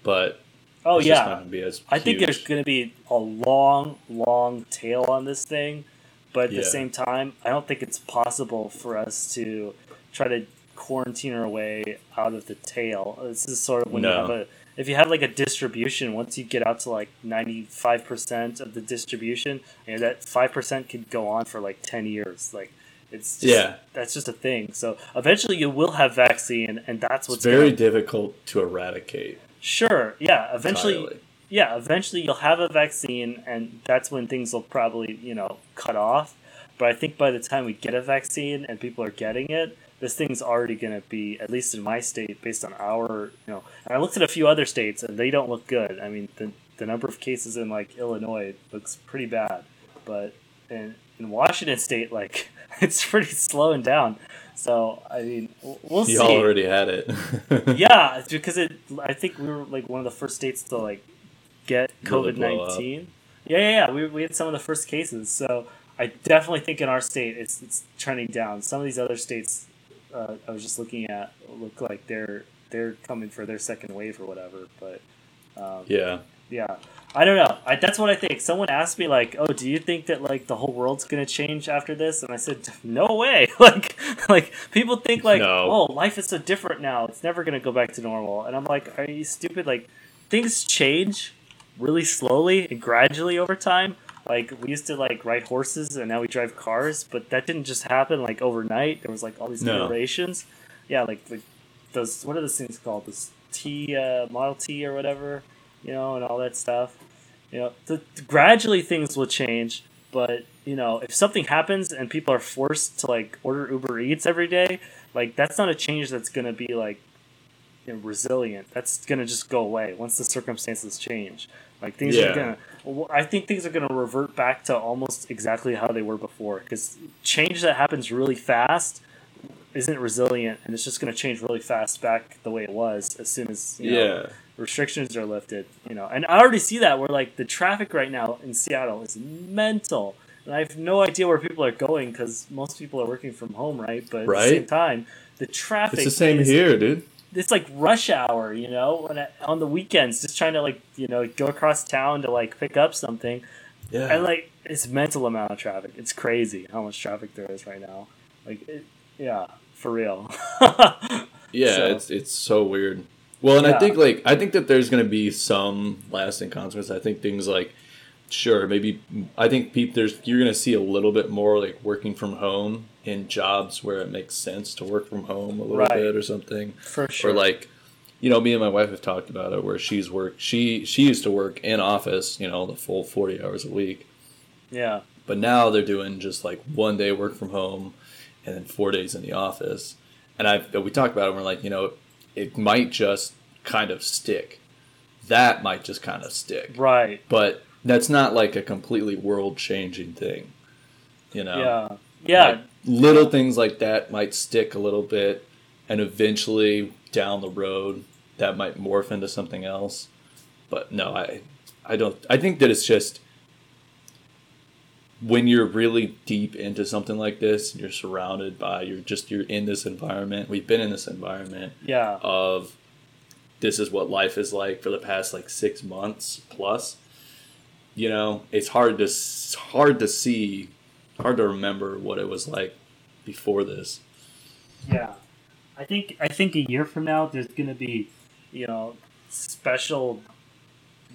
but Oh, it's yeah. just not gonna be as. I think there's going to be a long, long tail on this thing, but at Yeah. the same time, I don't think it's possible for us to try to quarantine our way out of the tail. This is sort of when you have a if you have like a distribution, once you get out to like ninety five percent of the distribution, you know, that five percent could go on for like ten years. Like it's just, Yeah. that's just a thing. So eventually, you will have vaccine, and that's it's what's very gonna, difficult to eradicate. sure. Yeah, eventually entirely. yeah, eventually you'll have a vaccine, and that's when things will probably, you know, cut off. But I think by the time we get a vaccine and people are getting it, this thing's already going to be, at least in my state, based on our, you know. And I looked at a few other states, and they don't look good. I mean, the, the number of cases in, like, Illinois looks pretty bad. But in, in Washington state, like, it's pretty slowing down. So, I mean, we'll You see already had it. yeah, because it. I think we were like one of the first states to like get COVID blow up. nineteen. Yeah, yeah, yeah. We, we had some of the first cases, so I definitely think in our state it's it's trending down. Some of these other states, uh, I was just looking at, look like they're they're coming for their second wave or whatever. But um, yeah. yeah, I don't know. I, that's what I think. Someone asked me like, "Oh, do you think that like the whole world's gonna change after this?" And I said, "No way." like, like people think like, No. "Oh, life is so different now. It's never gonna go back to normal." And I'm like, "Are you stupid?" Like, things change really slowly and gradually over time. Like we used to like ride horses, and now we drive cars. But that didn't just happen like overnight. There was like all these No. iterations. Yeah, like like those. What are those things called? This T uh, Model T or whatever you know, and all that stuff. You know, th- gradually things will change, but you know, if something happens and people are forced to like order Uber Eats every day, like that's not a change that's gonna be like you know, resilient. That's gonna just go away once the circumstances change. Like things Yeah. are gonna. I think things are gonna revert back to almost exactly how they were before. Because change that happens really fast isn't resilient, and it's just gonna change really fast back the way it was as soon as you know, Yeah. restrictions are lifted, you know. And I already see that where like the traffic right now in Seattle is mental. And I have no idea where people are going because most people are working from home, right? But at the same time, the traffic It's the same is, here, dude. It's like rush hour, you know, when I, on the weekends, just trying to like you know go across town to like pick up something, Yeah. and like it's mental amount of traffic. It's crazy how much traffic there is right now. Like, it, yeah, for real. Yeah, So- it's it's so weird. Well, and Yeah. I think like I think that there's going to be some lasting consequences. I think things like sure, maybe I think people there's you're going to see a little bit more like working from home in jobs where it makes sense to work from home a little Right. bit or something. for sure. Or like you know, me and my wife have talked about it where she's worked. She she used to work in office, you know, the full forty hours a week. Yeah. But now they're doing just like one day work from home, and then four days in the office. And I we talked about it. and We're like, you know, it might just kind of stick. That might just kind of stick. Right. But that's not like a completely world changing thing. You know. Yeah. Yeah. Like, little things like that might stick a little bit, and eventually down the road that might morph into something else. But no, I I don't I think that it's just when you're really deep into something like this and you're surrounded by you're just you're in this environment. We've been in this environment yeah. of this is what life is like for the past like 6 months plus. You know, it's hard to hard to see hard to remember what it was like before this. Yeah, I think I think a year from now there's gonna be, you know, special,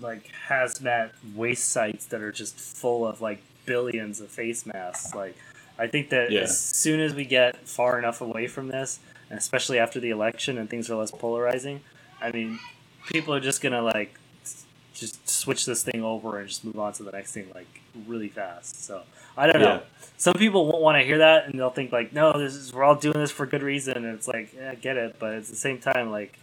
like hazmat waste sites that are just full of like billions of face masks. Like, I think that Yeah. as soon as we get far enough away from this, and especially after the election and things are less polarizing, I mean, people are just gonna like just switch this thing over and just move on to the next thing like really fast. So I don't know Yeah. some people won't want to hear that and they'll think like no this is we're all doing this for good reason and it's like yeah, I get it but at the same time like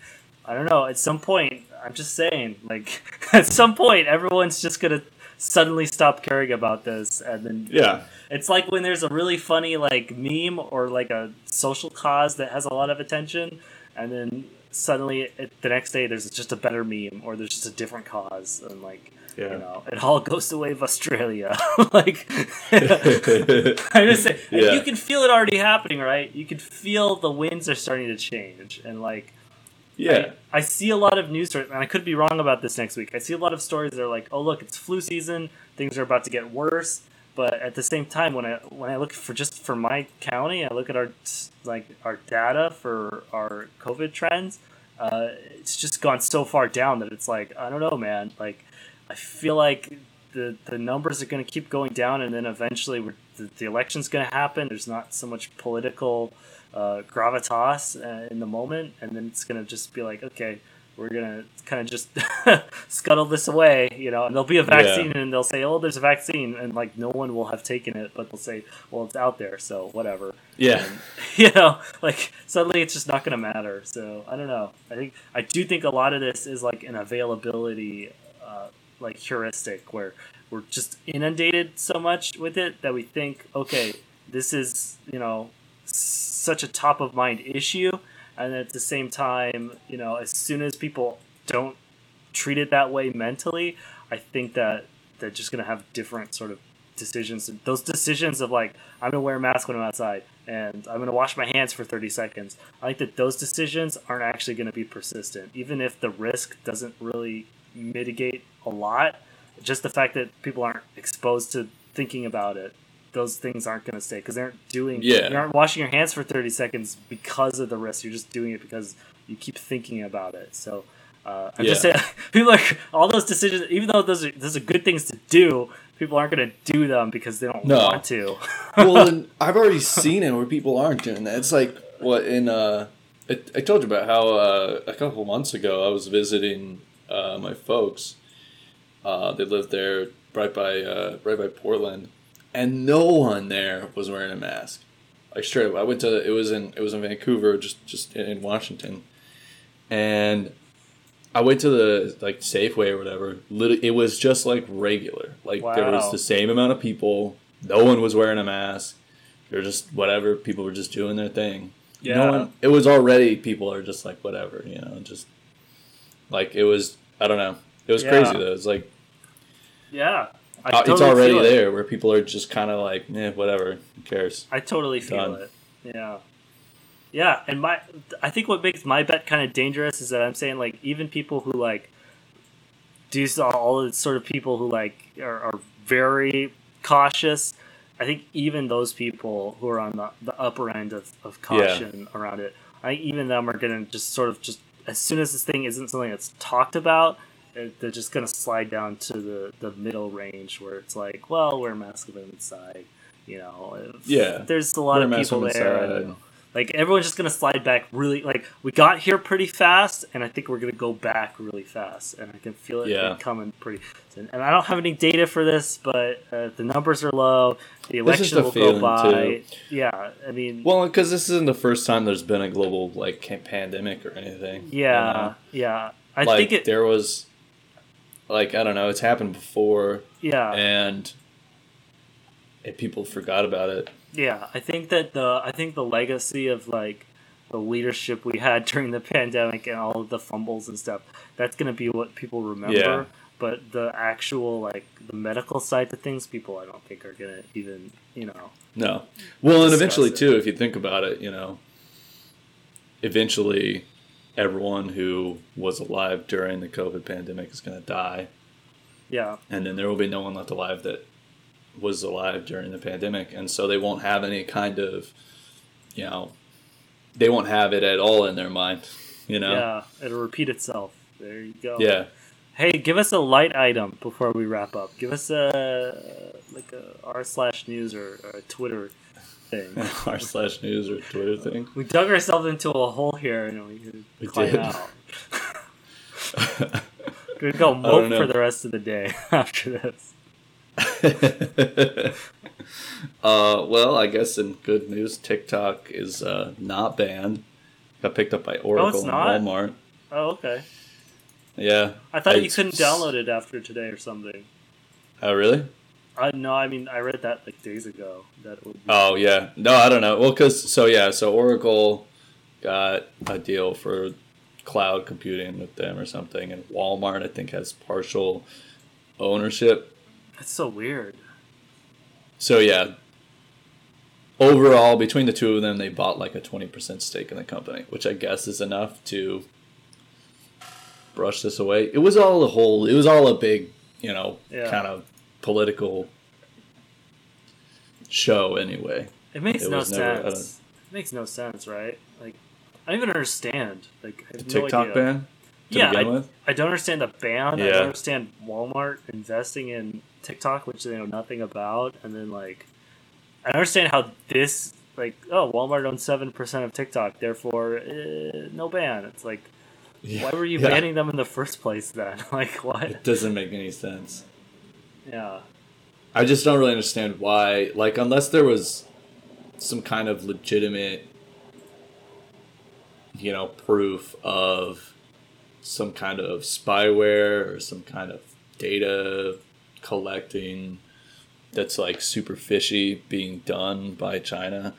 i don't know at some point i'm just saying like at some point everyone's just gonna suddenly stop caring about this and then Yeah. it's like when there's a really funny like meme or like a social cause that has a lot of attention and then suddenly it, the next day there's just a better meme or there's just a different cause and like Yeah. you know it all goes the way of australia like I just say Yeah. you can feel it already happening, right? You can feel the winds are starting to change, and like Yeah. I, I see a lot of news stories, and I could be wrong about this next week. I see a lot of stories that are like, "Oh, look, it's flu season. Things are about to get worse." But at the same time, when I when I look for just for my county, I look at our like our data for our COVID trends. Uh, it's just gone so far down that it's like I don't know, man. Like I feel like the the numbers are going to keep going down, and then eventually the, the election's going to happen. There's not so much political uh, gravitas uh, in the moment, and then it's going to just be like, okay, we're going to kind of just scuttle this away, you know. And there'll be a vaccine, and they'll say, oh, there's a vaccine, and like no one will have taken it, but they'll say, well, it's out there, so whatever. Yeah. And, you know, like suddenly it's just not going to matter. So I don't know. I think I do think a lot of this is like an availability, uh, like heuristic, where we're just inundated so much with it that we think, okay, this is you know such a top of mind issue, and at the same time, you know, as soon as people don't treat it that way mentally, I think that they're just going to have different sort of decisions. Those decisions of like, I'm going to wear a mask when I'm outside and I'm going to wash my hands for 30 seconds. I think that those decisions aren't actually going to be persistent, even if the risk doesn't really mitigate a lot. Just the fact that people aren't exposed to thinking about it. Those things aren't going to stay because they aren't doing. Yeah. You aren't washing your hands for thirty seconds because of the risk. You're just doing it because you keep thinking about it. So uh, I'm just Yeah. saying, people are all those decisions. Even though those are those are good things to do, people aren't going to do them because they don't No. want to. well, and I've already seen it where people aren't doing that. It's like what in uh, I, I told you about how uh, a couple months ago I was visiting uh, my folks. Uh, they lived there right by uh, right by Portland, and no one there was wearing a mask. Like straight up, I went to it was in it was in Vancouver, just just in, in Washington, and I went to the like Safeway or whatever. It was just like regular. Like there was the same amount of people. No one was wearing a mask. They're just whatever. People were just doing their thing. Yeah. No one. It was already people are just like whatever. You know, just like it was. I don't know. It was Yeah. crazy though. It's like yeah, Uh, it's already feel it. there where people are just kind of like, eh, whatever. Who cares? I totally feel Done. it. Yeah. Yeah, and my I think what makes my bet kind of dangerous is that I'm saying like even people who like do s- all the sort of people who like are, are very cautious. I think even those people who are on the, the upper end of, of caution around it, I think even them are gonna just sort of just as soon as this thing isn't something that's talked about, they're just gonna slide down to the, the middle range where it's like, well, we're when inside. You know, Yeah. There's a lot of people there. and, Like everyone's just gonna slide back really. Like we got here pretty fast, and I think we're gonna go back really fast, and I can feel it Yeah. coming pretty. soon. And I don't have any data for this, but uh, the numbers are low. The election will go by. too. Yeah, I mean, Well, because this isn't the first time there's been a global like pandemic or anything. you yeah, know? yeah. I like think it. there was, like I don't know, it's happened before, Yeah, and, and people forgot about it. Yeah, I think that the I think the legacy of like the leadership we had during the pandemic and all of the fumbles and stuff, that's gonna be what people remember. Yeah. But the actual like the medical side of things, people I don't think are gonna even you know. No. Well, and eventually it. too, if you think about it, you know, eventually everyone who was alive during the COVID pandemic is going to die, Yeah, and then there will be no one left alive that was alive during the pandemic, and so they won't have any kind of, you know, they won't have it at all in their mind, you know. yeah, it'll repeat itself. There you go. Yeah. Hey, give us a light item before we wrap up. Give us a like a r slash news or, or a Twitter thing. R slash news or Twitter thing. we dug ourselves into a hole here and we could We did. out. We're gonna go mope for the rest of the day after this. uh, well, I guess in good news, TikTok is uh, not banned. Got picked up by Oracle it's and? Walmart. Oh, okay. Yeah. I thought you couldn't download it after today or something. Oh, really? I no, I mean I read that like days ago. That would be, Oh, yeah. No, I don't know. Well, because so yeah, so Oracle got a deal for cloud computing with them or something, and Walmart I think has partial ownership. that's so weird. So yeah. Overall, between the two of them, they bought like a twenty percent stake in the company, which I guess is enough to brush this away. It was all a whole. It was all a big, you know, Yeah. kind of political show anyway. It makes It no never- sense. It makes no sense, right? Like I don't even understand. Like I The no TikTok idea. ban to yeah, begin I, with. I don't understand the ban. Yeah. I don't understand Walmart investing in TikTok, which they know nothing about, and then like, I don't understand how this like oh Walmart owns seven percent of TikTok, therefore eh, no ban. It's like why were you Yeah. banning them in the first place then? like what? It doesn't make any sense. Yeah, I just don't really understand why. Like, unless there was some kind of legitimate, you know, proof of some kind of spyware or some kind of data collecting that's like super fishy being done by China.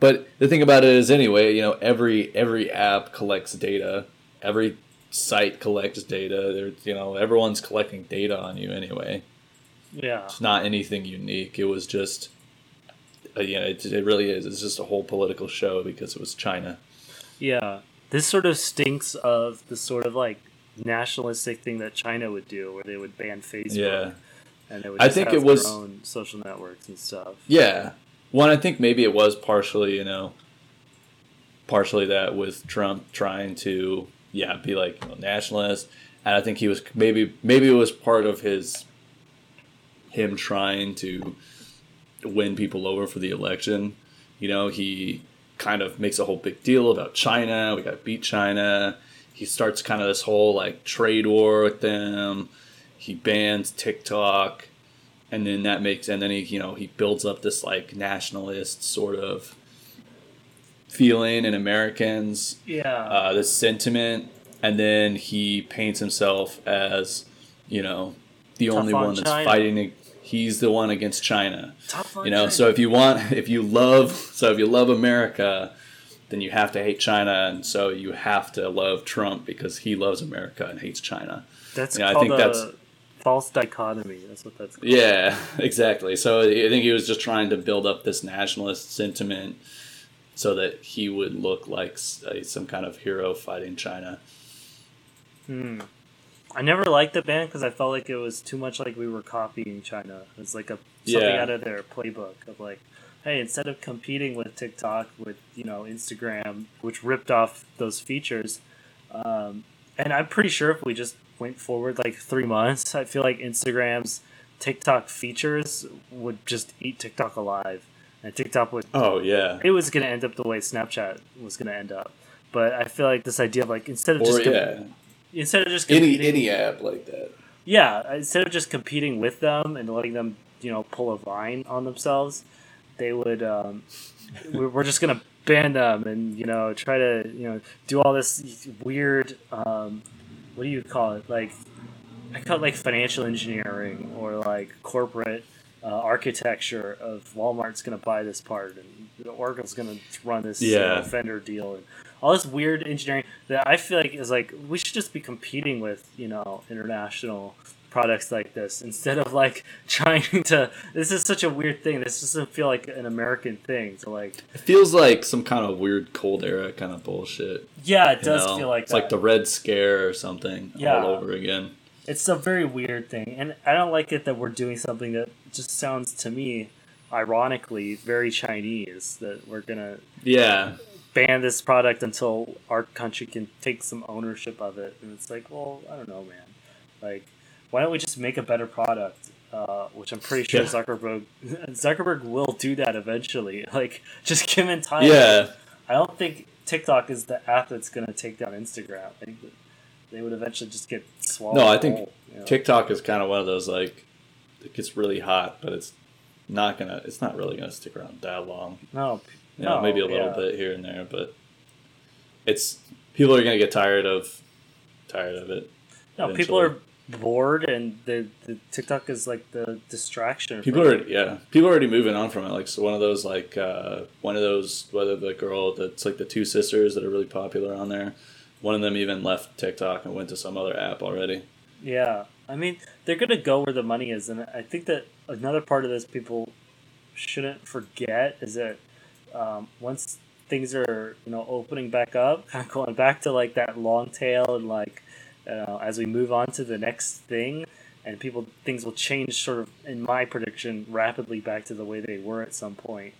But the thing about it is, anyway, you know, every every app collects data. Every site collects data. You know, everyone's collecting data on you anyway yeah, it's not anything unique. It was just, uh, yeah, it, it really is. It's just a whole political show because it was China. yeah. This sort of stinks of the sort of like nationalistic thing that China would do, where they would ban Facebook. Yeah, And they would I think have it was- their own social networks and stuff. yeah. One, I think maybe it was partially, you know, partially that with Trump trying to, yeah, be like you know, nationalist, and I think he was maybe maybe it was part of his him trying to win people over for the election. You know, he kind of makes a whole big deal about China. We got to beat China. He starts kind of this whole like trade war with them. He bans TikTok, and then that makes and then he you know he builds up this like nationalist sort of feeling in Americans Yeah. uh, this sentiment, and then he paints himself as, you know, the Tough only on one that's China. fighting. He's the one against China. You know, China. so if you want, if you love, so if you love America, then you have to hate China, and so you have to love Trump because he loves America and hates China. That's Yeah, I called think a that's- false dichotomy. That's what that's called. Yeah, exactly. So I think he was just trying to build up this nationalist sentiment so that he would look like some kind of hero fighting China. Hmm. I never liked the band because I felt like it was too much like we were copying China. It was like a something Yeah. out of their playbook of like, hey, instead of competing with TikTok with you know Instagram, which ripped off those features, um, and I'm pretty sure if we just went forward like three months, I feel like Instagram's TikTok features would just eat TikTok alive, and TikTok would Oh yeah. it was gonna end up the way Snapchat was gonna end up. But I feel like this idea of like instead of Or just yeah, instead of just any competing, any app like that. yeah instead of just competing with them and letting them you know pull a vine on themselves, they would um, we're we're just gonna ban them and you know try to you know do all this weird um, what do you call it like I call it like financial engineering or like corporate uh, architecture of Walmart's going to buy this part and Oracle's going to run this you know, vendor deal and all this weird engineering that I feel like is like we should just be competing with you know international products like this instead of like trying to this is such a weird thing this doesn't feel like an american thing to like It feels like some kind of weird cold era kind of bullshit. yeah it does know? feel like it's that. like the Red Scare or something Yeah. all over again. It's a very weird thing, and I don't like it that we're doing something that just sounds to me, ironically, very Chinese. That we're gonna Yeah, ban this product until our country can take some ownership of it, and it's like, well, I don't know, man. Like, why don't we just make a better product? Uh, which I'm pretty sure Yeah. Zuckerberg Zuckerberg will do that eventually. Like, just give him time. yeah. I don't think TikTok is the app that's gonna take down Instagram. I think that they would eventually just get swallowed. No, I think whole, you know? TikTok is kind of one of those like it gets really hot, but it's not gonna. It's not really gonna stick around that long. No, You know, no, maybe a little yeah. bit here and there, but it's people are gonna get tired of tired of it. No, people are bored, and the, the TikTok is like the distraction. People are yeah. People are already moving on from it. Like so, one of those like uh, one of those whether the girl that's like the two sisters that are really popular on there. One of them even left TikTok and went to some other app already. Yeah, I mean they're gonna go where the money is, and I think that another part of this people shouldn't forget is that um, once things are you know opening back up, kind of going back to like that long tail, and like uh, as we move on to the next thing, and people things will change sort of in my prediction rapidly back to the way they were at some point,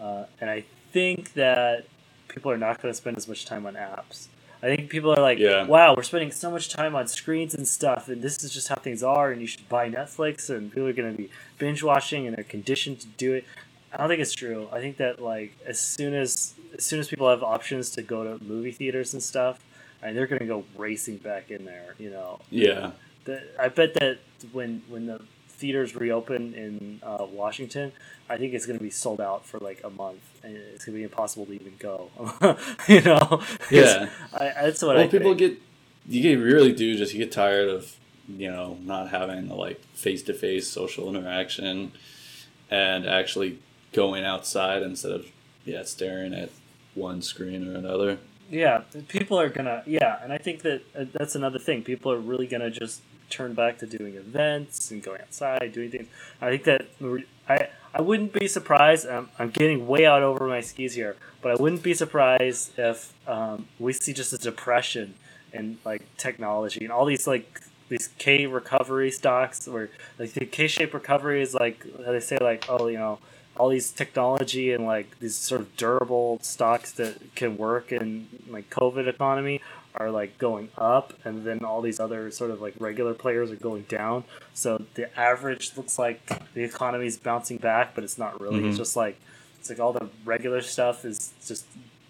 uh, and I think that people are not going to spend as much time on apps. I think people are like, Yeah. wow, we're spending so much time on screens and stuff, and this is just how things are, and you should buy Netflix, and people are going to be binge watching, and they're conditioned to do it. I don't think it's true. I think that like as soon as as soon as people have options to go to movie theaters and stuff, and they're going to go racing back in there. You know, Yeah, the, I bet that when when the theaters reopen in uh, Washington, I think it's going to be sold out for like a month, and it's going to be impossible to even go. you know? Yeah. I, that's what I. well, I people think. get you get really do just you get tired of you know not having the like face to face social interaction and actually going outside instead of yeah staring at one screen or another. Yeah, people are gonna. Yeah, and I think that uh, that's another thing. People are really gonna just turn back to doing events and going outside, doing things. I think that I I wouldn't be surprised. Um, I'm getting way out over my skis here, but I wouldn't be surprised if um, we see just a depression in like technology and all these like these K recovery stocks, where like the K shape recovery is like they say like oh you know all these technology and like these sort of durable stocks that can work in like COVID economy are like going up, and then all these other sort of like regular players are going down. So the average looks like the economy is bouncing back, but it's not really. It's Mhm. just like it's like all the regular stuff is just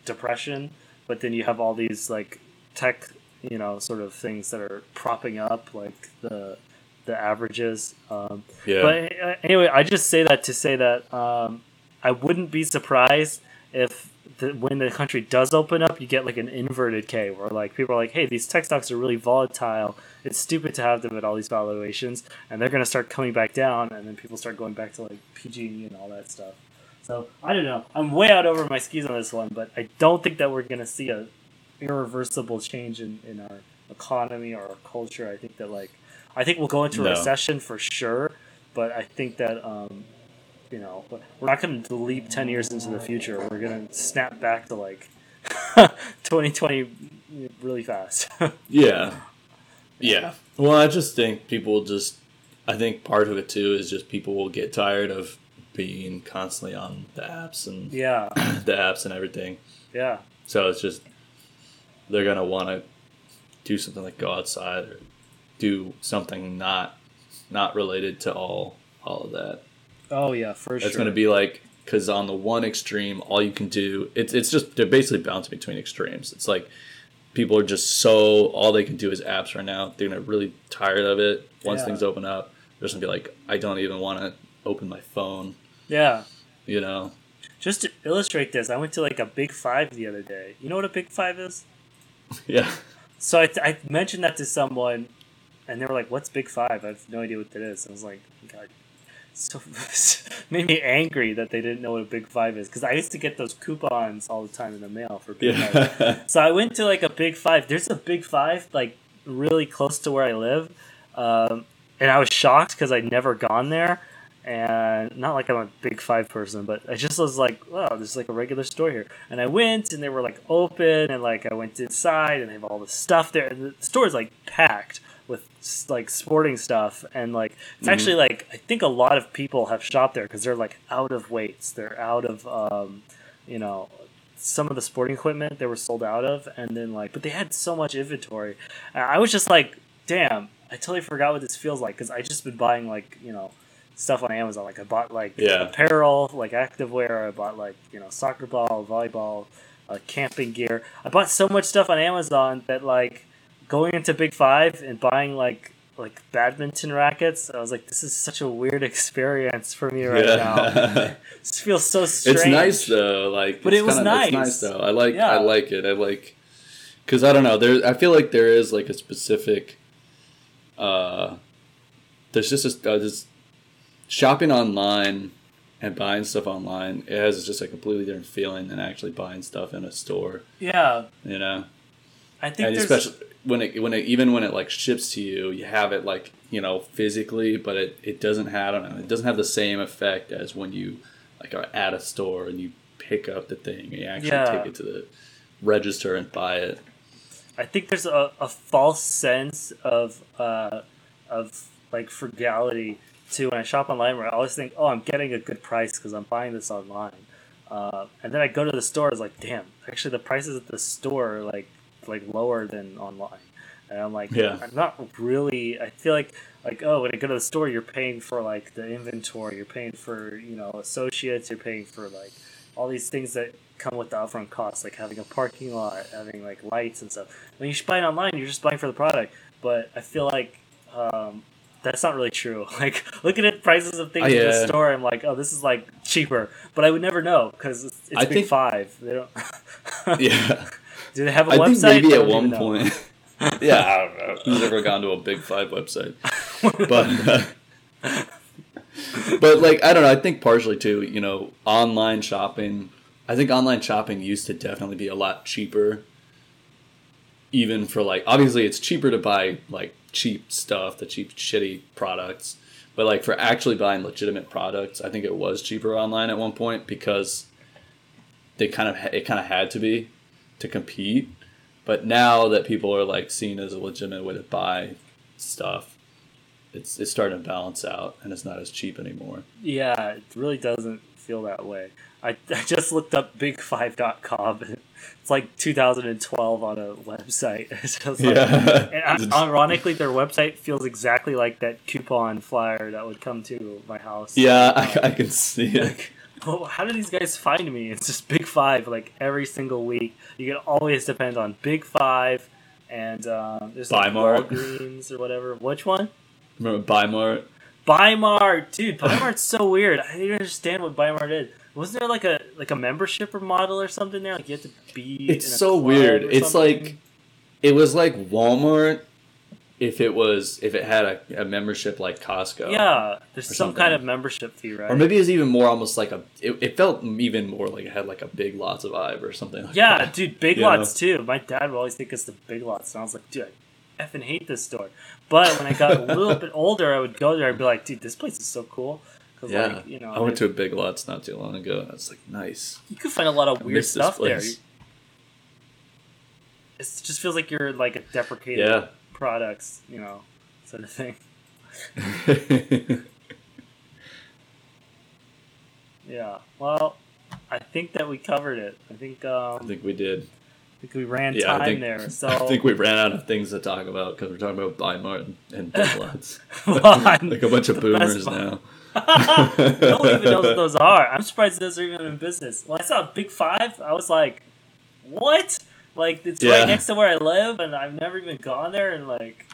depression, but then you have all these like tech, you know, sort of things that are propping up like the the averages. Um, Yeah, but uh, anyway, I just say that to say that um, I wouldn't be surprised if the, when the country does open up, you get like an inverted K, where like people are like, "Hey, these tech stocks are really volatile. It's stupid to have them at all these valuations," and they're gonna start coming back down, and then people start going back to like PG and all that stuff. So I don't know. I'm way out over my skis on this one, but I don't think that we're gonna see a irreversible change in, in our economy or our culture. I think that like I think we'll go into a recession for sure, but I think that um, you know we're not going to leap ten years into the future. We're going to snap back to like 2020 really fast. yeah, yeah. Well, I just think people just. I think part of it too is just people will get tired of being constantly on the apps and yeah, the apps and everything. yeah, So it's just they're gonna want to do something like go outside or do something not not related to all all of that. oh yeah, for It's sure. It's gonna be like because on the one extreme, all you can do it's it's just they're basically bouncing between extremes. It's like people are just so all they can do is apps right now. They're gonna really tired of it once Yeah. things open up. They're just gonna be like, I don't even want to open my phone. Yeah. You know? Just to illustrate this, I went to like a Big Five the other day. You know what a Big Five is? Yeah. So I, I mentioned that to someone, and they were like, "What's Big Five? I have no idea what that is." I was like, "God." So made me angry that they didn't know what a Big Five is because I used to get those coupons all the time in the mail for Big Five. So I went to like a Big Five. There's a Big Five like really close to where I live, um, and I was shocked because I'd never gone there. And not like I'm a Big Five person, but I just was like, wow, there's like a regular store here. And I went, and they were like open, and like I went inside, and they have all the stuff there. And the store is like packed with like sporting stuff, and like it's actually like I think a lot of people have shopped there because they're like out of weights, they're out of um, you know some of the sporting equipment they were sold out of, and then like, but they had so much inventory. And I was just like, damn, I totally forgot what this feels like because I just been buying like you know stuff on Amazon. Like I bought like Yeah. apparel, like activewear. I bought like you know soccer ball, volleyball, uh, camping gear. I bought so much stuff on Amazon that like going into Big Five and buying like like badminton rackets. I was like, this is such a weird experience for me right now. yeah. This feels so strange. It's nice though, like, But it's it was kinda- nice. It's nice though. I like, Yeah. I like it. I like, because I don't know. There, I feel like there is like a specific. Uh, there's just a uh, this shopping online and buying stuff online. It has just a completely different feeling than actually buying stuff in a store. Yeah, You know, I think and especially when it when it even when it like ships to you, you have it like you know physically, but it, it doesn't have I don't know, it doesn't have the same effect as when you like are at a store and you pick up the thing and you actually Yeah. take it to the register and buy it. I think there's a, a false sense of uh, of like frugality too when I shop online. Where I always think, oh, I'm getting a good price because I'm buying this online, uh, and then I go to the store. It's like, damn, actually the prices at the store are like like lower than online. And I'm like, Yeah. I'm not really. I feel like like oh, when I go to the store, you're paying for like the inventory, you're paying for you know associates, you're paying for like all these things that come with the upfront costs, like having a parking lot, having like lights and stuff. When you buy it online, you're just buying for the product. But I feel like um, that's not really true. Like looking at prices of things Oh, in the yeah. store, I'm like, oh, this is like cheaper. But I would never know because it's, it's I Big think- Five. They don't. Yeah, Do they have a I website? think maybe at one point. yeah, I don't know. Who's ever gone to a Big Five website? But. uh, but like I don't know, I think partially too, you know, online shopping. I think online shopping used to definitely be a lot cheaper. Even for like, obviously, it's cheaper to buy like cheap stuff, the cheap shitty products. But like for actually buying legitimate products, I think it was cheaper online at one point because they kind of it kind of had to be to compete. But now that people are like seen as a legitimate way to buy stuff, it's it's starting to balance out and it's not as cheap anymore. Yeah, it really doesn't feel that way. I, I just looked up big5.com. and It's like 2012 on a website. Like, And i- ironically, their website feels exactly like that coupon flyer that would come to my house. yeah, I, I can see it. how do these guys find me? It's just Big Five, like every single week. You can always depend on Big Five and um, there's like Bimart. Walgreens or whatever. Which one? Remember Bimart? Bimart, dude. Bimart's so weird. I didn't understand what Bimart is. Wasn't there like a like a membership or model or something there? Like you have to be. It's so weird. It's something? like it was like Walmart if it was if it had a, a membership like Costco. yeah. There's some something. kind of membership fee, right? Or maybe it's even more almost like a. It, it felt even more like it had like a big lots of vibe or something. Like Yeah, that. dude, Big Yeah. Lots too. My dad would always think it's the Big Lots, and I was like, dude, I effing hate this store. But when I got a little bit older, I would go there. I'd be like, dude, this place is so cool. Because Yeah, like, you know, I went to a Big Lots not too long ago. and I was like, nice. you could find a lot of weird stuff there. It just feels like you're like a deprecated Yeah. Products, you know, sort of thing. Yeah. Well, I think that we covered it. I think um, I think we did. I think we ran Yeah, time I think, there. So I think we ran out of things to talk about because we're talking about Bimart and, and Big Lots. Well, like a bunch of boomers now. no one even knows what those are. I'm surprised those are even in business. When I saw Big Five, I was like, "What?" Like it's Yeah. right next to where I live, and I've never even gone there. And like,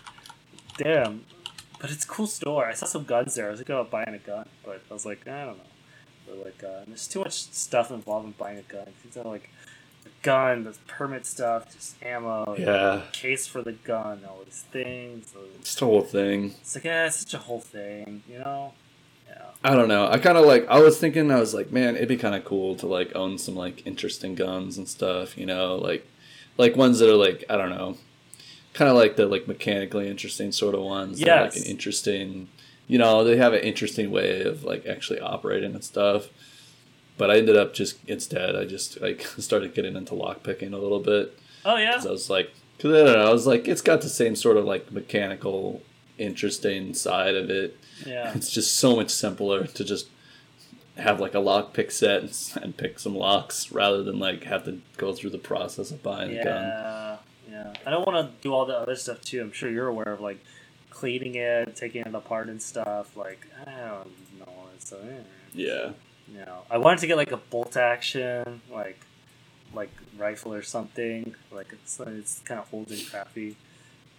damn. But it's a cool store. I saw some guns there. I was thinking about buying a gun, but I was like, I don't know. But like, uh, there's too much stuff involved in buying a gun. It's not like a gun, the permit stuff, just ammo, Yeah. case for the gun, all these things. It's the whole thing. It's like, yeah, it's such a whole thing, you know? Yeah. I don't know. I kind of like. I was thinking. I was like, man, it'd be kind of cool to like own some like interesting guns and stuff. You know, like like ones that are like I don't know, kind of like the like mechanically interesting sort of ones. Yeah, like an interesting. You know, they have an interesting way of like actually operating and stuff. But I ended up just instead. I just like started getting into lockpicking a little bit. Oh, yeah? 'Cause I was like, cause I don't know. I was like, it's got the same sort of like mechanical, interesting side of it. Yeah. It's just so much simpler to just have like a lock pick set and, pick some locks rather than like have to go through the process of buying a gun. Yeah. Yeah. I don't want to do all the other stuff, too. I'm sure you're aware of, like, cleaning it, taking it apart and stuff. Like, I don't know. So, eh. Yeah. You know, I wanted to get like a bolt action, like like rifle or something. Like it's it's kind of old and crappy.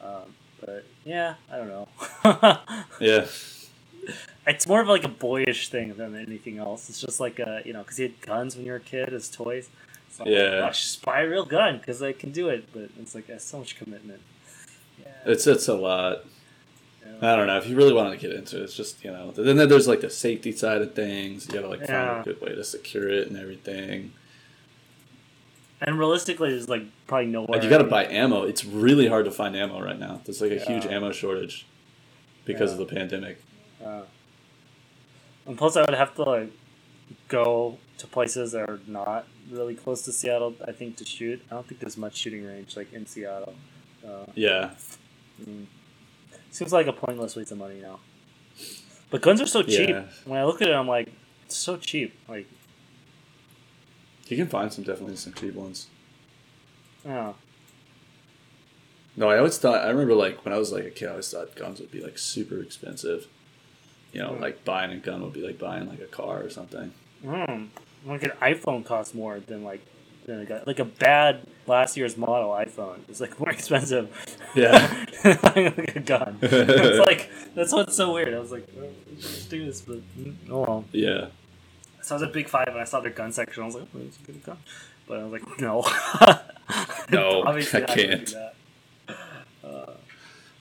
Um, but yeah, I don't know. Yeah. It's more of like a boyish thing than anything else. It's just like a you know because you had guns when you were a kid as toys. So I'm like, Yeah. "Oh, just buy a real gun because I can do it. But it's like that's so much commitment. Yeah. It's it's a lot. yeah. I don't know. If you really wanted to get into it, it's just you know. Then there's like the safety side of things. You gotta like Yeah. find a good way to secure it and everything. And realistically, there's like probably nowhere. And you gotta buy ammo. It's really hard to find ammo right now. There's like a huge ammo shortage because Yeah. of the pandemic. Uh, and plus, I would have to like go to places that are not really close to Seattle. I think to shoot. I don't think there's much shooting range like in Seattle. Uh, Yeah. mm, seems like a pointless waste of money now. But guns are so cheap. Yeah. When I look at it, I'm like, it's so cheap. Like, You can find some definitely some cheap ones. oh, No, I always thought. I remember like when I was like a kid, I always thought guns would be like super expensive. You know, like buying a gun would be like buying like a car or something. mm, like an iPhone costs more than like than a gun. Like a bad last year's model iPhone is like more expensive. Yeah. than like a gun. it's like that's what's so weird. I was like, oh, let's do this, but mm, oh well. Yeah. So I was at Big Five and I saw their gun section. I was like, oh, a gun. But I was like, no. No, Obviously I can't. that.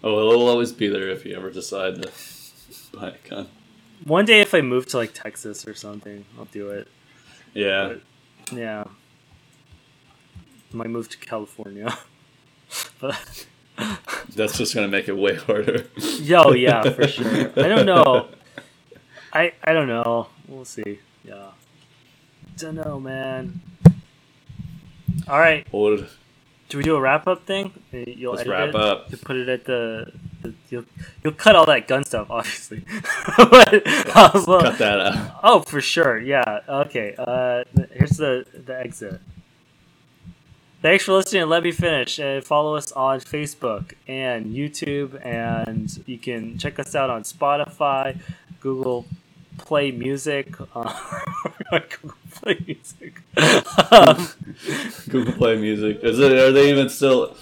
Oh, it'll always be there if you ever decide to buy a gun. One day, if I move to like Texas or something, I'll do it. Yeah. But, yeah. Might move to California. but That's just gonna make it way harder. yo, yeah, for sure. I don't know. I I don't know. We'll see. Yeah. Don't know, man. All right. Hold. Do we do a wrap up thing? Uh, You'll Let's edit wrap it? up. You put it at the. You'll, you'll cut all that gun stuff, obviously. but, was Cut that out. oh, for sure. Yeah. Okay. Uh, here's the the exit. Thanks for listening. Let me finish. And follow us on Facebook and YouTube, and you can check us out on Spotify, Google Play Music. Uh, Google Play Music. um, Google Play Music. Is it? Are they even still?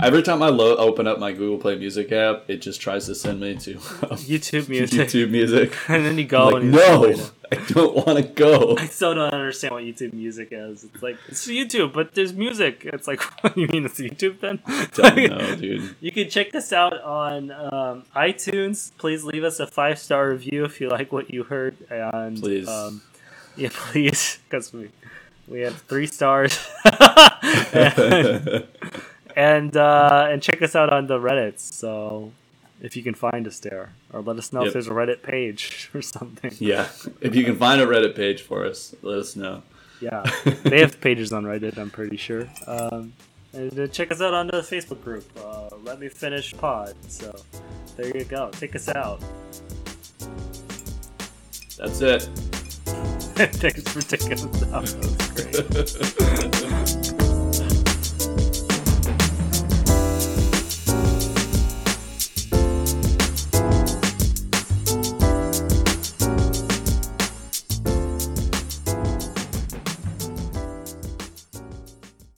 Every time I lo- open up my Google Play Music app, it just tries to send me to um, YouTube Music. YouTube Music. And then you go I'm and like, you no, it. I don't want to go. I still don't understand what YouTube Music is. It's like it's YouTube, but there's music. It's like, what do you mean it's YouTube then? Don't know, dude. You can check us out on um, iTunes. Please leave us a five star review if you like what you heard. And Please. um, yeah, please, because we we have three stars. and and, uh, and check us out on the Reddits. So if you can find us there, or let us know Yep. if there's a Reddit page or something. yeah, if you can find a Reddit page for us, let us know. Yeah, they have pages on Reddit. I'm pretty sure. Um, and uh, check us out on the Facebook group. Uh, Let me finish pod. So there you go. Take us out. That's it. Thanks for taking us out. That was great.